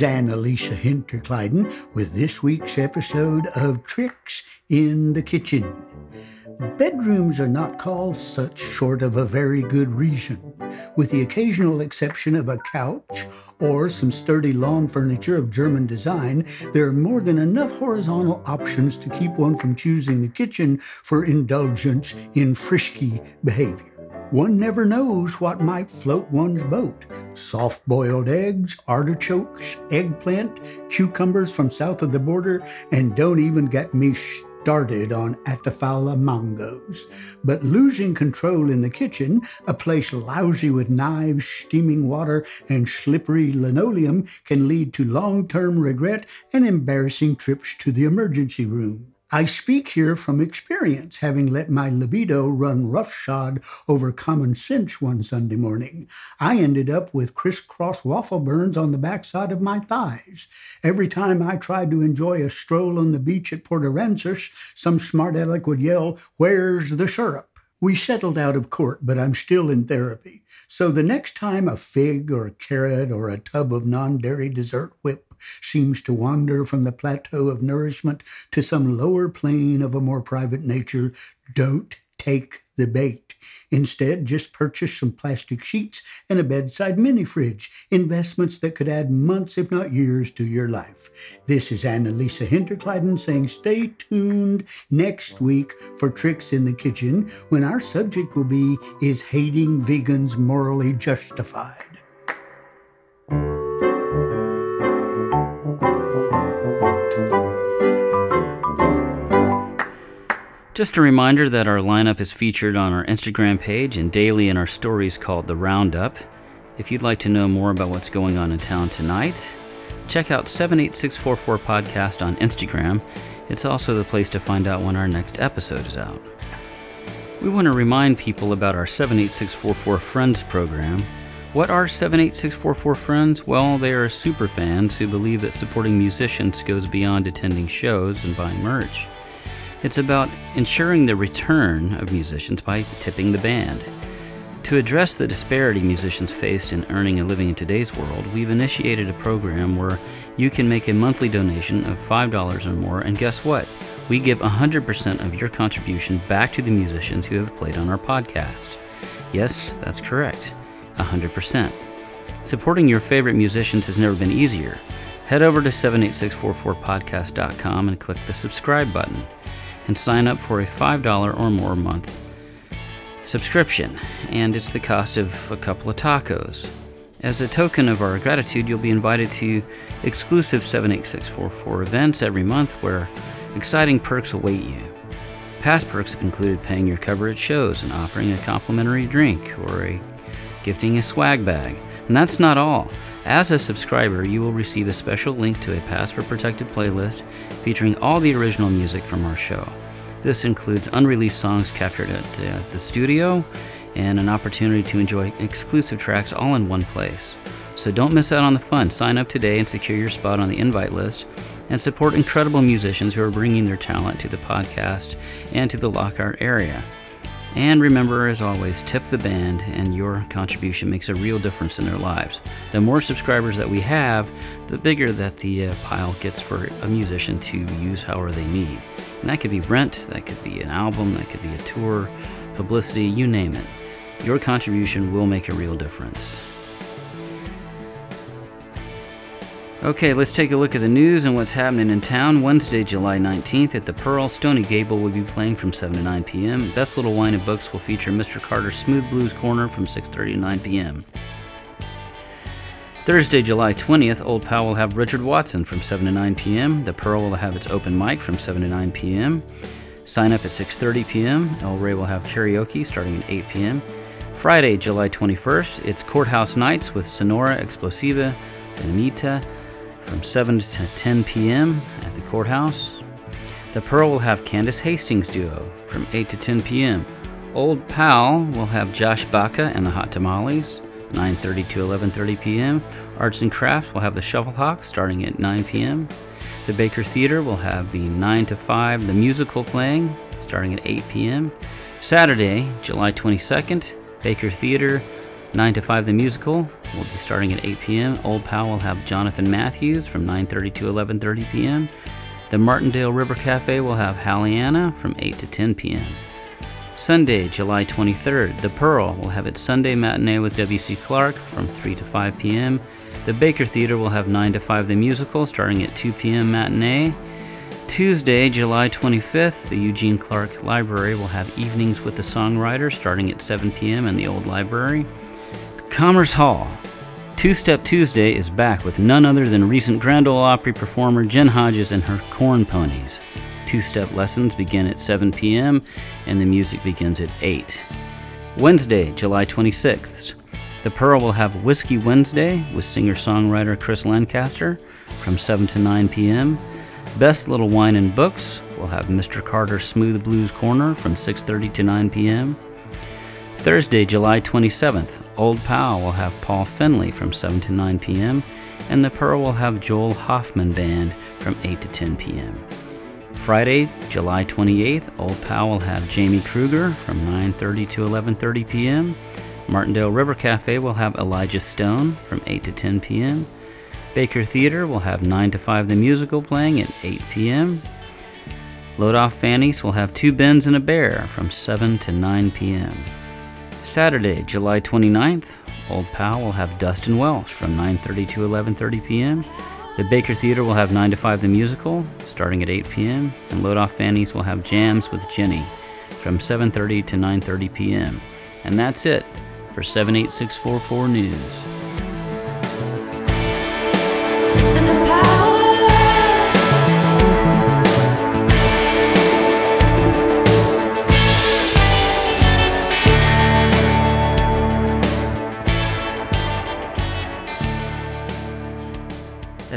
Is Annalisa Hinterkleiden with this week's episode of Tricks in the Kitchen. Bedrooms are not called such short of a very good reason, with the occasional exception of a couch or some sturdy lawn furniture of German design. There are more than enough horizontal options to keep one from choosing the kitchen for indulgence in frisky behavior. One never knows what might float one's boat. Soft boiled eggs, artichokes, eggplant, cucumbers from south of the border, and don't even get me started on Ataulfo mangoes. But losing control in the kitchen, a place lousy with knives, steaming water, and slippery linoleum, can lead to long term regret and embarrassing trips to the emergency room. I speak here from experience, having let my libido run roughshod over common sense one Sunday morning. I ended up with crisscross waffle burns on the backside of my thighs. Every time I tried to enjoy a stroll on the beach at Port Aransas, some smart aleck would yell, Where's the syrup? We settled out of court, but I'm still in therapy. So the next time a fig or a carrot or a tub of non dairy dessert whip seems to wander from the plateau of nourishment to some lower plane of a more private nature, don't take the bait. Instead, just purchase some plastic sheets and a bedside mini fridge, investments that could add months, if not years, to your life. This is Annalisa Hinterkleiden saying stay tuned next week for Tricks in the Kitchen when our subject will be Is hating vegans morally justified? Just a reminder that our lineup is featured on our Instagram page and daily in our stories called The Roundup. If you'd like to know more about what's going on in town tonight, check out 78644 Podcast on Instagram. It's also the place to find out when our next episode is out. We want to remind people about our 78644 Friends program. What are 78644 Friends? Well, they are super fans who believe that supporting musicians goes beyond attending shows and buying merch. It's about ensuring the return of musicians by tipping the band. To address the disparity musicians face in earning a living in today's world, we've initiated a program where you can make a monthly donation of $5 or more, and guess what? We give 100% of your contribution back to the musicians who have played on our podcast. Yes, that's correct. 100%. Supporting your favorite musicians has never been easier. Head over to 78644podcast.com and click the subscribe button and sign up for a $5 or more month subscription, and it's the cost of a couple of tacos. As a token of our gratitude, you'll be invited to exclusive 78644 events every month where exciting perks await you. Past perks have included paying your cover at shows and offering a complimentary drink or a gifting a swag bag. And that's not all. As a subscriber, you will receive a special link to a password protected playlist featuring all the original music from our show. This includes unreleased songs captured at uh, the studio and an opportunity to enjoy exclusive tracks all in one place. So don't miss out on the fun. Sign up today and secure your spot on the invite list and support incredible musicians who are bringing their talent to the podcast and to the Lockhart area. And remember, as always, tip the band, and your contribution makes a real difference in their lives. The more subscribers that we have, the bigger that the uh, pile gets for a musician to use however they need. And that could be rent, that could be an album, that could be a tour, publicity, you name it. Your contribution will make a real difference. Okay, let's take a look at the news and what's happening in town. Wednesday, July 19th at the Pearl, Stony Gable will be playing from 7 to 9 p.m. Best Little Wine and Books will feature Mr. Carter's Smooth Blues Corner from 6.30 to 9 p.m. Thursday, July 20th, Old Pal will have Richard Watson from 7 to 9 p.m. The Pearl will have its open mic from 7 to 9 p.m. Sign up at 6.30 p.m. El Rey will have karaoke starting at 8 p.m. Friday, July 21st, it's Courthouse Nights with Sonora Explosiva Dinamita from 7 to 10 p.m. at the courthouse. The Pearl will have Candace Hastings duo from 8 to 10 p.m. Old Pal will have Josh Baca and the Hot Tamales, 9:30 to 11:30 p.m. Arts and Crafts will have the Shufflehawk starting at 9 p.m. The Baker Theater will have the 9 to 5 the musical playing starting at 8 p.m. Saturday, July 22nd, Baker Theater 9 to 5 the musical will be starting at 8 p.m. Old Pal will have Jonathan Matthews from 9:30 to 11:30 p.m. The Martindale River Cafe will have Halliana from 8 to 10 p.m. Sunday, July 23rd, The Pearl will have its Sunday matinee with W.C. Clark from 3 to 5 p.m. The Baker Theater will have 9 to 5 the musical starting at 2 p.m. matinee. Tuesday, July 25th, the Eugene Clark Library will have Evenings with the Songwriter starting at 7 p.m. in the old library. Commerce Hall. Two Step Tuesday is back with none other than recent Grand Ole Opry performer Jen Hodges and her Corn Ponies. Two step lessons begin at 7 p.m. and the music begins at 8. Wednesday, July 26th. The Pearl will have Whiskey Wednesday with singer songwriter Chris Lancaster from 7 to 9 p.m. Best Little Wine and Books will have Mr. Carter's Smooth Blues Corner from 6:30 to 9 p.m. Thursday, July 27th, Old Pal will have Paul Finley from 7 to 9 p.m., and the Pearl will have Joel Hoffman Band from 8 to 10 p.m. Friday, July 28th, Old Pal will have Jamie Kruger from 9:30 to 11:30 p.m. Martindale River Cafe will have Elijah Stone from 8 to 10 p.m. Baker Theater will have 9 to 5 the musical playing at 8 p.m. Load Off Fannies will have Two Bens and a Bear from 7 to 9 p.m. Saturday, July 29th, Old Pal will have Dustin Welsh from 9:30 to 11:30 p.m. The Baker Theater will have 9 to 5 the musical starting at 8 p.m. and Load Off Fannies will have Jams with Jenny from 7:30 to 9:30 p.m. And that's it for 78644 News.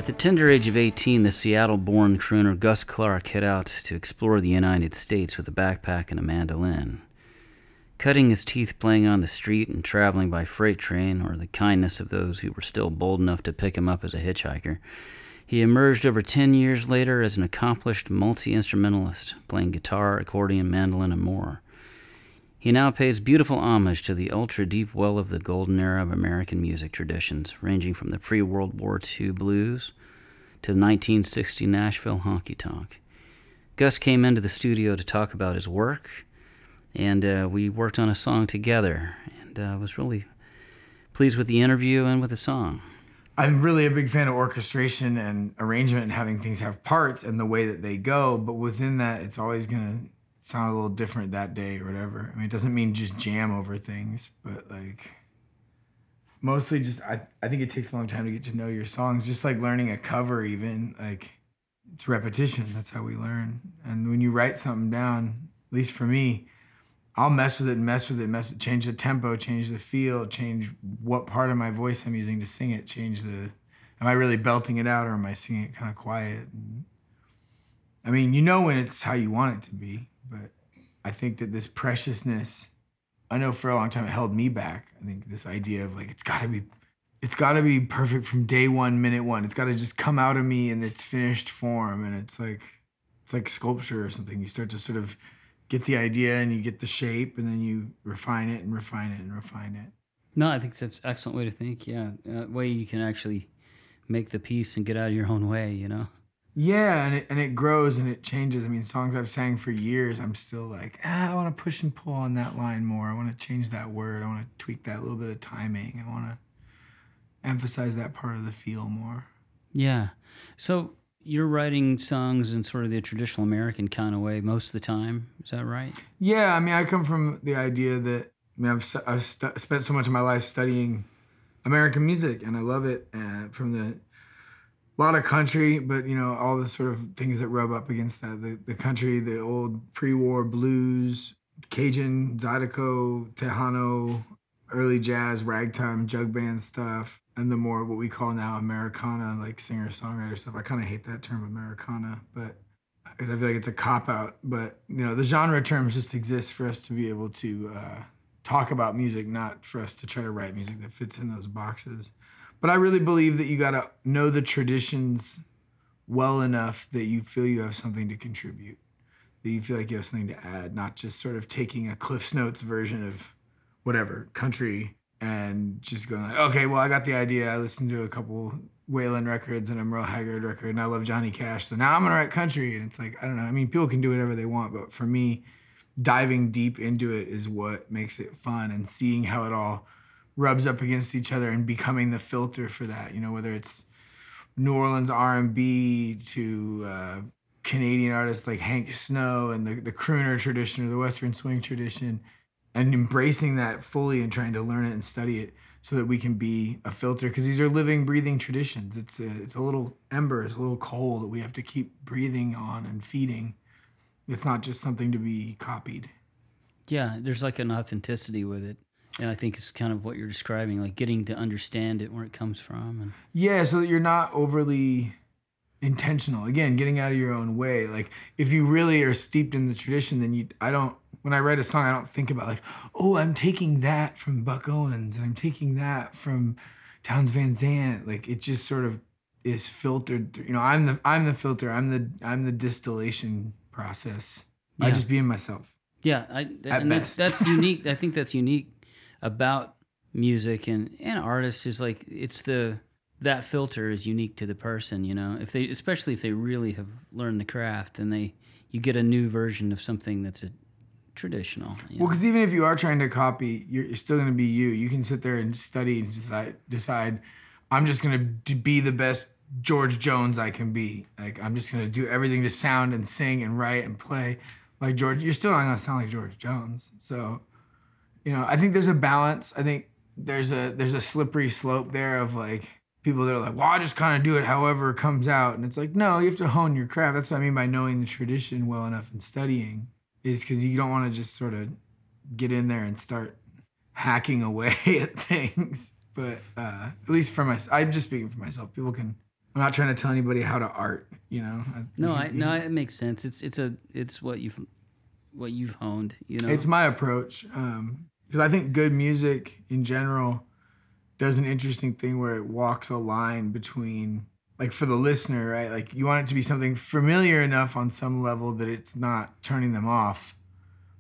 At the tender age of 18, the Seattle born crooner Gus Clark head out to explore the United States with a backpack and a mandolin. Cutting his teeth playing on the street and traveling by freight train, or the kindness of those who were still bold enough to pick him up as a hitchhiker, he emerged over 10 years later as an accomplished multi instrumentalist, playing guitar, accordion, mandolin, and more. He now pays beautiful homage to the ultra deep well of the golden era of American music traditions, ranging from the pre World War II blues to the 1960 Nashville honky tonk. Gus came into the studio to talk about his work, and uh, we worked on a song together, and uh, was really pleased with the interview and with the song. I'm really a big fan of orchestration and arrangement and having things have parts and the way that they go, but within that, it's always gonna sound a little different that day or whatever. I mean, it doesn't mean just jam over things, but like mostly just I, I think it takes a long time to get to know your songs. Just like learning a cover even, like it's repetition. That's how we learn. And when you write something down, at least for me, I'll mess with it and mess with it, mess with change the tempo, change the feel, change what part of my voice I'm using to sing it, change the am I really belting it out or am I singing it kind of quiet? And, I mean, you know when it's how you want it to be, I think that this preciousness, I know for a long time it held me back. I think this idea of like it's got to be, it's got to be perfect from day one, minute one. It's got to just come out of me in its finished form, and it's like, it's like sculpture or something. You start to sort of get the idea and you get the shape, and then you refine it and refine it and refine it. No, I think that's an excellent way to think. Yeah, uh, way you can actually make the piece and get out of your own way. You know. Yeah, and it, and it grows and it changes. I mean, songs I've sang for years, I'm still like, ah, I want to push and pull on that line more. I want to change that word. I want to tweak that little bit of timing. I want to emphasize that part of the feel more. Yeah. So you're writing songs in sort of the traditional American kind of way most of the time. Is that right? Yeah, I mean, I come from the idea that I mean, I've, I've stu- spent so much of my life studying American music, and I love it. Uh, from the a lot of country, but you know all the sort of things that rub up against that. The the country, the old pre-war blues, Cajun, Zydeco, Tejano, early jazz, ragtime, jug band stuff, and the more what we call now Americana, like singer songwriter stuff. I kind of hate that term Americana, but because I feel like it's a cop out. But you know the genre terms just exist for us to be able to uh, talk about music, not for us to try to write music that fits in those boxes. But I really believe that you got to know the traditions well enough that you feel you have something to contribute, that you feel like you have something to add, not just sort of taking a Cliff's Notes version of whatever country and just going like, okay, well, I got the idea. I listened to a couple Waylon records and a Merle Haggard record, and I love Johnny Cash, so now I'm gonna write country. And it's like I don't know. I mean, people can do whatever they want, but for me, diving deep into it is what makes it fun, and seeing how it all rubs up against each other and becoming the filter for that. You know, whether it's New Orleans R&B to uh, Canadian artists like Hank Snow and the, the crooner tradition or the Western swing tradition, and embracing that fully and trying to learn it and study it so that we can be a filter because these are living, breathing traditions. It's a, it's a little ember, it's a little coal that we have to keep breathing on and feeding. It's not just something to be copied. Yeah, there's like an authenticity with it. And I think it's kind of what you're describing, like getting to understand it where it comes from. And Yeah, so that you're not overly intentional. Again, getting out of your own way. Like if you really are steeped in the tradition, then you I don't when I write a song, I don't think about like, oh, I'm taking that from Buck Owens and I'm taking that from Townes Van Zandt. Like it just sort of is filtered through, you know, I'm the I'm the filter. I'm the I'm the distillation process. I Yeah. just being myself. Yeah, I, At and that's, that's unique. I think that's unique about music and and artists is like it's the that filter is unique to the person. You know, if they especially if they really have learned the craft and they you get a new version of something that's a traditional. Well, because even if you are trying to copy, you're, you're still going to be you. You can sit there and study and decide, decide I'm just going to be the best George Jones I can be. Like, I'm just going to do everything to sound and sing and write and play like George. You're still not going to sound like George Jones. So, you know, I think there's a balance. I think there's a there's a slippery slope there of like people that are like, well, I just kind of do it however it comes out. And it's like, no, you have to hone your craft. That's what I mean by knowing the tradition well enough and studying is because you don't want to just sort of get in there and start hacking away at things. But uh, at least for myself, I'm just speaking for myself. People can. I'm not trying to tell anybody how to art. You know. no, I no, it makes sense. It's it's a it's what you've what you've honed. You know, It's my approach because I think good music in general does an interesting thing where it walks a line between like for the listener, right? Like you want it to be something familiar enough on some level that it's not turning them off,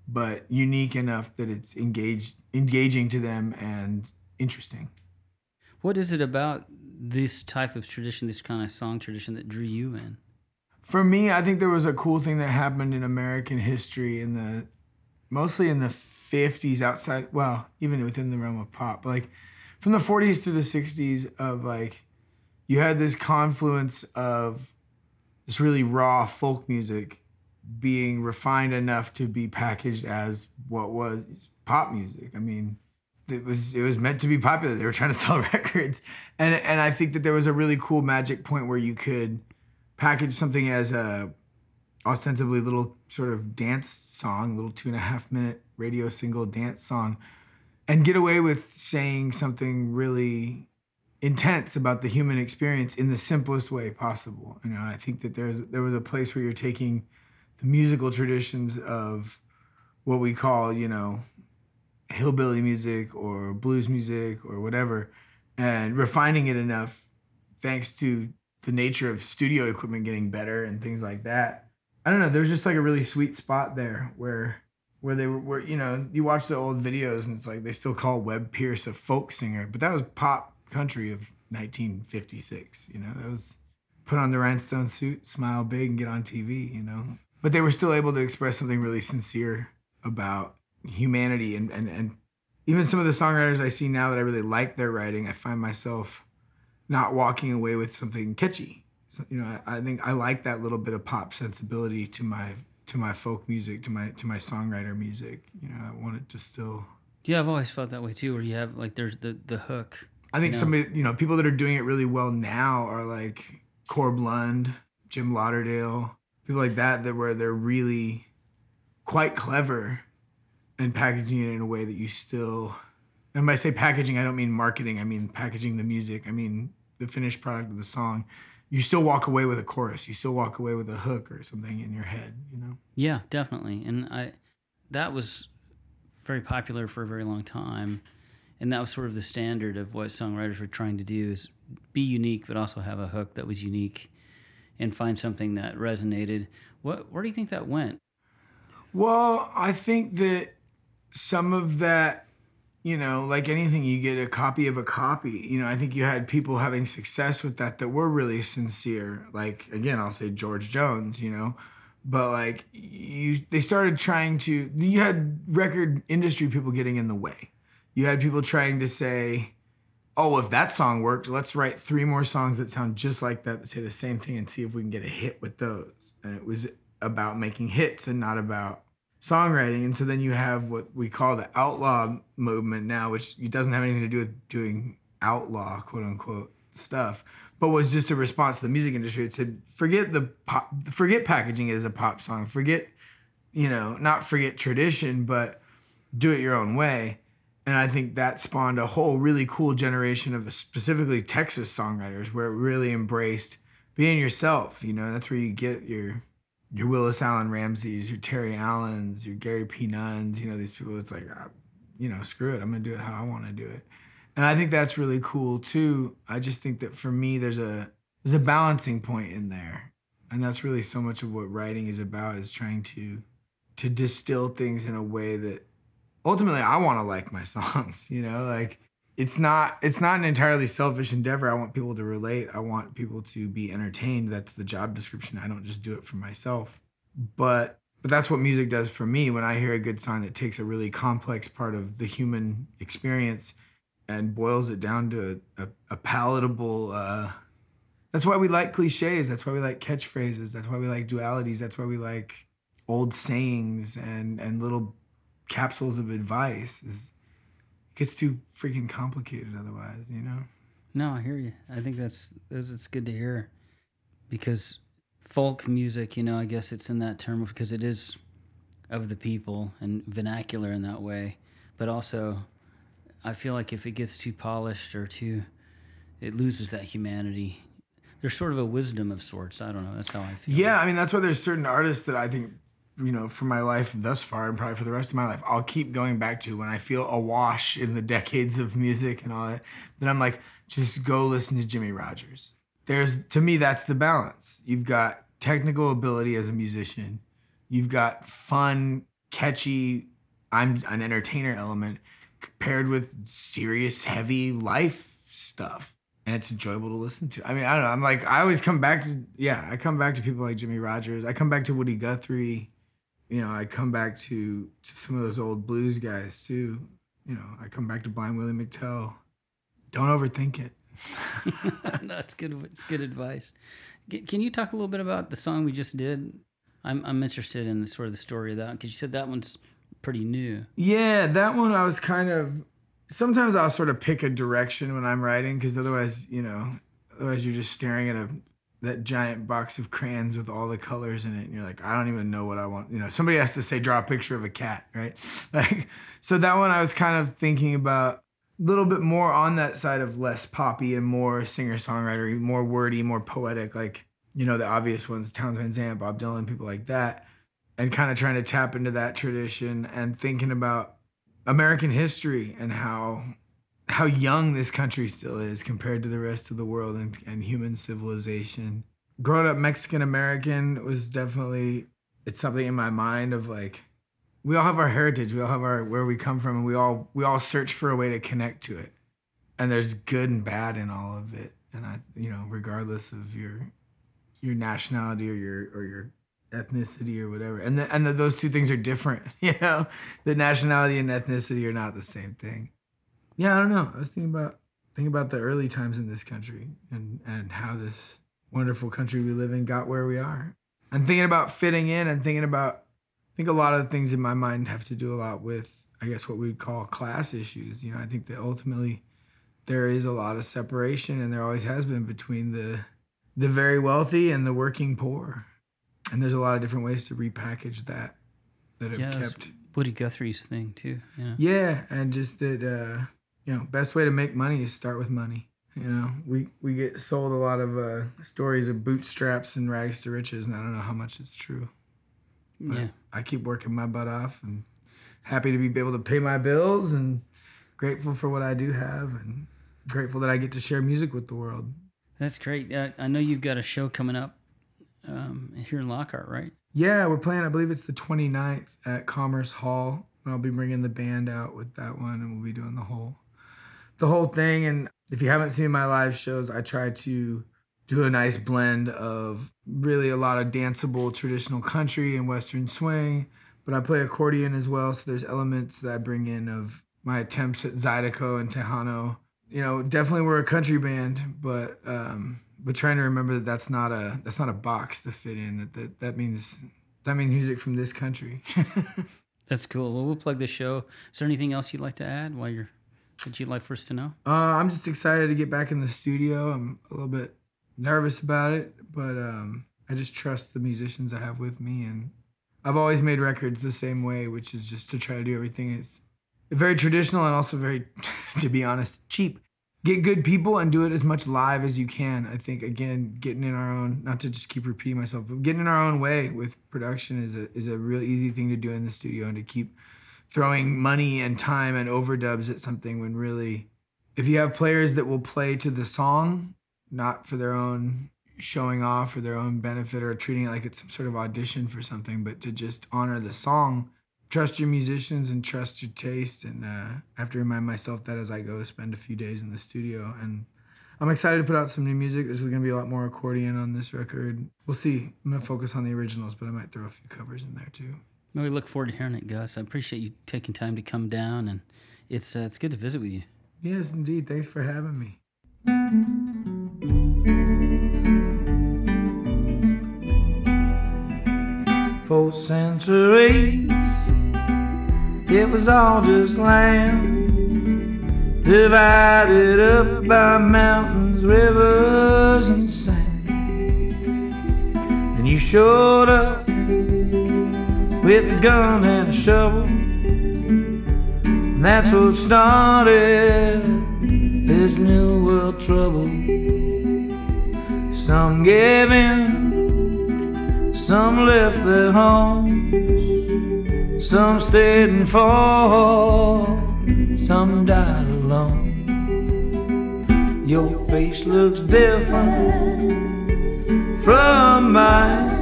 but unique enough that it's engaged engaging to them and interesting. What is it about this type of tradition, this kind of song tradition that drew you in? For me, I think there was a cool thing that happened in American history in the mostly in the 50s outside, well, even within the realm of pop, but like from the 40s through the 60s of like you had this confluence of this really raw folk music being refined enough to be packaged as what was pop music. I mean, it was it was meant to be popular. They were trying to sell records, and and I think that there was a really cool magic point where you could package something as a ostensibly little sort of dance song, little two and a half minute radio single dance song, and get away with saying something really intense about the human experience in the simplest way possible. You know, I think that there's there was a place where you're taking the musical traditions of what we call, you know, hillbilly music or blues music or whatever, and refining it enough thanks to the nature of studio equipment getting better and things like that. I don't know. There's just like a really sweet spot there where where they were where you know you watch the old videos and it's like they still call Webb Pierce a folk singer, but that was pop country of 1956. You know that was put on the rhinestone suit, smile big, and get on TV, you know. But they were still able to express something really sincere about humanity and, and, and even some of the songwriters I see now that I really like their writing, I find myself not walking away with something catchy. So, you know, I, I think I like that little bit of pop sensibility to my to my folk music, to my to my songwriter music. You know, I want it to still. Yeah, I've always felt that way too. Where you have like there's the the hook. I think you know? somebody, you know, people that are doing it really well now are like Corb Lund, Jim Lauderdale, people like that, that where they're really quite clever and packaging it in a way that you still. And by say packaging, I don't mean marketing. I mean packaging the music. I mean the finished product of the song. You still walk away with a chorus. You still walk away with a hook or something in your head. You know. Yeah, definitely. And I, that was very popular for a very long time, and that was sort of the standard of what songwriters were trying to do is be unique, but also have a hook that was unique, and find something that resonated. What where do you think that went? Well, I think that some of that, you know, like anything, you get a copy of a copy. You know, I think you had people having success with that that were really sincere. Like again, I'll say George Jones. You know, but like you, they started trying to. You had record industry people getting in the way. You had people trying to say, "Oh, if that song worked, let's write three more songs that sound just like that that say the same thing and see if we can get a hit with those." And it was about making hits and not about songwriting. And so then you have what we call the outlaw movement now, which doesn't have anything to do with doing outlaw, quote unquote, stuff, but was just a response to the music industry. It said, forget the pop, forget packaging as a pop song, forget, you know, not forget tradition, but do it your own way. And I think that spawned a whole really cool generation of specifically Texas songwriters where it really embraced being yourself. You know, that's where you get your your Willis Alan Ramseys, your Terry Allens, your Gary P. Nunns, you know, these people, it's like, uh, you know, screw it. I'm going to do it how I want to do it. And I think that's really cool too. I just think that for me, there's a, there's a balancing point in there. And that's really so much of what writing is about is trying to, to distill things in a way that ultimately I want to like my songs, you know, like it's not it's not an entirely selfish endeavor. I want people to relate. I want people to be entertained. That's the job description. I don't just do it for myself. But but that's what music does for me when I hear a good song that takes a really complex part of the human experience and boils it down to a, a, a palatable uh, that's why we like cliches that's why we like catchphrases that's why we like dualities that's why we like old sayings and and little capsules of advice is it gets too freaking complicated otherwise, you know? No, I hear you. I think that's that's it's good to hear because folk music, you know, I guess it's in that term because it is of the people and vernacular in that way, but also I feel like if it gets too polished or too it loses that humanity. There's sort of a wisdom of sorts. I don't know. That's how I feel. Yeah, I mean that's why there's certain artists that I think you know, for my life thus far and probably for the rest of my life, I'll keep going back to when I feel awash in the decades of music and all that. Then I'm like, just go listen to Jimmie Rodgers. There's to me that's the balance. You've got technical ability as a musician. You've got fun, catchy, I'm an entertainer element paired with serious, heavy life stuff. And it's enjoyable to listen to. I mean, I don't know. I'm like, I always come back to, yeah, I come back to people like Jimmie Rodgers. I come back to Woody Guthrie you know, I come back to, to some of those old blues guys too. You know, I come back to Blind Willie McTell. Don't overthink it. That's good. It's good advice. Can you talk a little bit about the song we just did? I'm I'm interested in the, sort of the story of that because you said that one's pretty new. Yeah, that one I was kind of. Sometimes I'll sort of pick a direction when I'm writing because otherwise, you know, otherwise you're just staring at a that giant box of crayons with all the colors in it and you're like i don't even know what i want. You know somebody has to say draw a picture of a cat right? Like so that one i was kind of thinking about a little bit more on that side of less poppy and more singer songwriter more wordy more poetic like you know the obvious ones townes van bob dylan people like that and kind of trying to tap into that tradition and thinking about american history and how how young this country still is compared to the rest of the world and, and human civilization. Growing up Mexican American was definitely it's something in my mind of like we all have our heritage, we all have our where we come from, and we all we all search for a way to connect to it. And there's good and bad in all of it. And I you know, regardless of your your nationality or your or your ethnicity or whatever. And the, and the, those two things are different. You know, the nationality and ethnicity are not the same thing. Yeah, I don't know. I was thinking about thinking about the early times in this country and and how this wonderful country we live in got where we are. I'm thinking about fitting in and thinking about I think a lot of things in my mind have to do a lot with I guess what we'd call class issues. You know, I think that ultimately there is a lot of separation and there always has been between the the very wealthy and the working poor. And there's a lot of different ways to repackage that that have Yeah, kept Woody Guthrie's thing too. Yeah. yeah, and just that uh, you know, best way to make money is start with money. You know, we we get sold a lot of uh, stories of bootstraps and rags to riches, and I don't know how much it's true. But Yeah. I keep working my butt off, and happy to be able to pay my bills, and grateful for what I do have, and grateful that I get to share music with the world. That's great. Uh, I know you've got a show coming up um, here in Lockhart, right? Yeah, we're playing. I believe it's the 29th at Commerce Hall. And I'll be bringing the band out with that one, and we'll be doing the whole, the whole thing. And if you haven't seen my live shows, I try to do a nice blend of really a lot of danceable traditional country and western swing, but I play accordion as well. So there's elements that I bring in of my attempts at zydeco and tejano. You know, definitely we're a country band, but um, but trying to remember that that's not a that's not a box to fit in. That that, that means that means music from this country. That's cool. Well, we'll plug the show. Is there anything else you'd like to add while you're that you'd like for us to know? Uh, I'm just excited to get back in the studio. I'm a little bit nervous about it, but um, I just trust the musicians I have with me, and I've always made records the same way, which is just to try to do everything. It's very traditional and also very, to be honest, cheap. Get good people and do it as much live as you can. I think again, getting in our own, not to just keep repeating myself, but getting in our own way with production is a is a real easy thing to do in the studio and to keep throwing money and time and overdubs at something when really if you have players that will play to the song not for their own showing off or their own benefit or treating it like it's some sort of audition for something but to just honor the song trust your musicians and trust your taste. And uh, i have to remind myself that as i go spend a few days in the studio. And i'm excited to put out some new music. There's going to be a lot more accordion on this record. We'll see. I'm going to focus on the originals but i might throw a few covers in there too Well, we look forward to hearing it, Gus. I appreciate you taking time to come down, and it's uh, it's good to visit with you. yes indeed thanks for having me For centuries, it was all just land, divided up by mountains, rivers, and sand. Then you showed up with a gun and a shovel, and that's what started this new world trouble. Some gave in. Some left their homes, some stayed and fought, some died alone. Your face looks different from mine,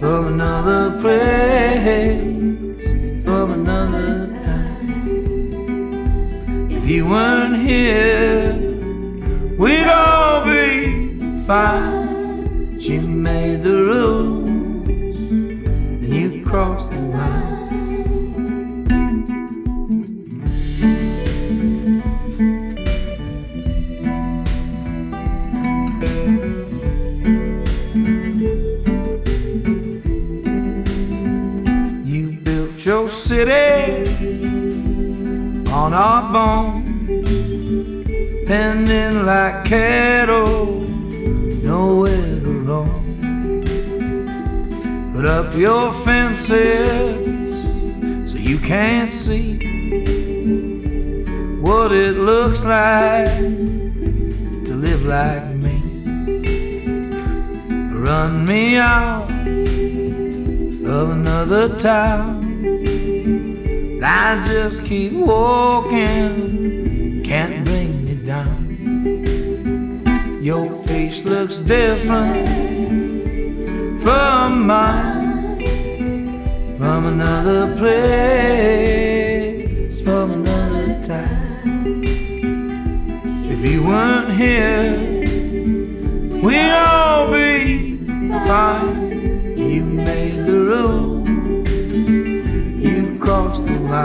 from another place, from another time. If you weren't here, we'd all be fine. You made the rules and you crossed on our bones, pending like cattle, nowhere to roam. Put up your fences so you can't see what it looks like to live like me. Run me out of another town. I just keep walking, can't bring me down. Your face looks different from mine, from another place, from another time. If you weren't here, we'd all be fine. You made the rules. I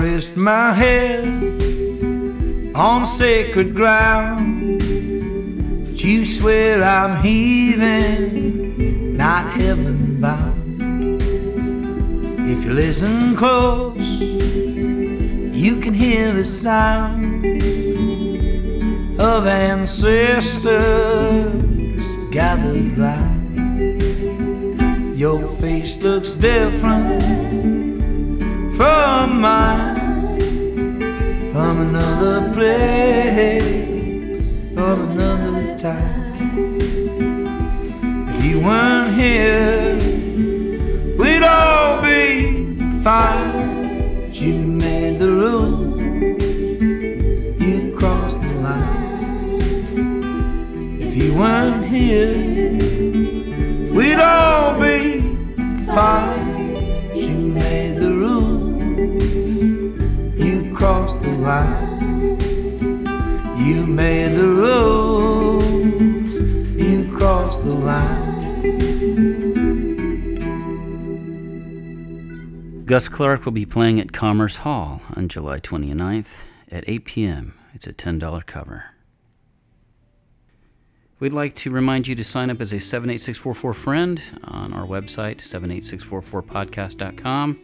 rest my head on sacred ground. But you swear I'm heathen, not heaven bound. If you listen close, you can hear the sound of ancestors gathered round. Your face looks different from mine, from another place, from another time. If you weren't here, we'd all be fine. We'd all be fine. Made the rules, you crossed the line. You made the rules, you crossed the line. Gus Clark will be playing at Commerce Hall on July 29th at 8 p.m. It's a $10 cover. We'd like to remind you to sign up as a 78644 friend on our website, 78644podcast.com.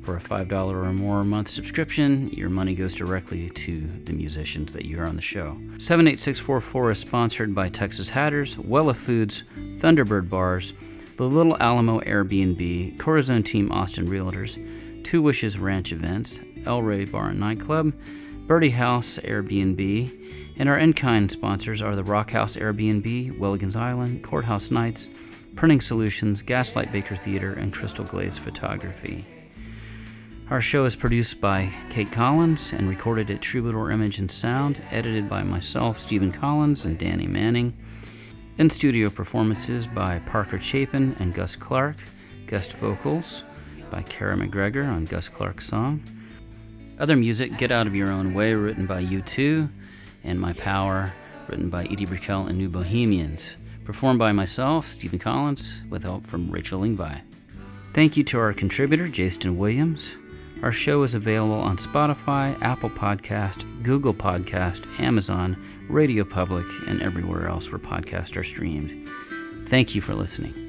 For a $5 or more a month subscription, your money goes directly to the musicians that you hear on the show. 78644 is sponsored by Texas Hatters, Wella Foods, Thunderbird Bars, the Little Alamo Airbnb, Corazon Team Austin Realtors, Two Wishes Ranch Events, El Rey Bar and Nightclub, Birdie House Airbnb, and our in-kind sponsors are the Rock House Airbnb, Willigans Island, Courthouse Nights, Printing Solutions, Gaslight Baker Theater, and Crystal Glaze Photography. Our show is produced by Kate Collins and recorded at Troubadour Image and Sound, edited by myself, Stephen Collins, and Danny Manning. In studio performances by Parker Chapin and Gus Clark, guest vocals by Kara McGregor on Gus Clark's song. Other music, Get Out of Your Own Way, written by U2, and My Power, written by Edie Brickell and New Bohemians, performed by myself, Stephen Collins, with help from Rachel Lingby. Thank you to our contributor, Jason Williams. Our show is available on Spotify, Apple Podcast, Google Podcast, Amazon, Radio Public, and everywhere else where podcasts are streamed. Thank you for listening.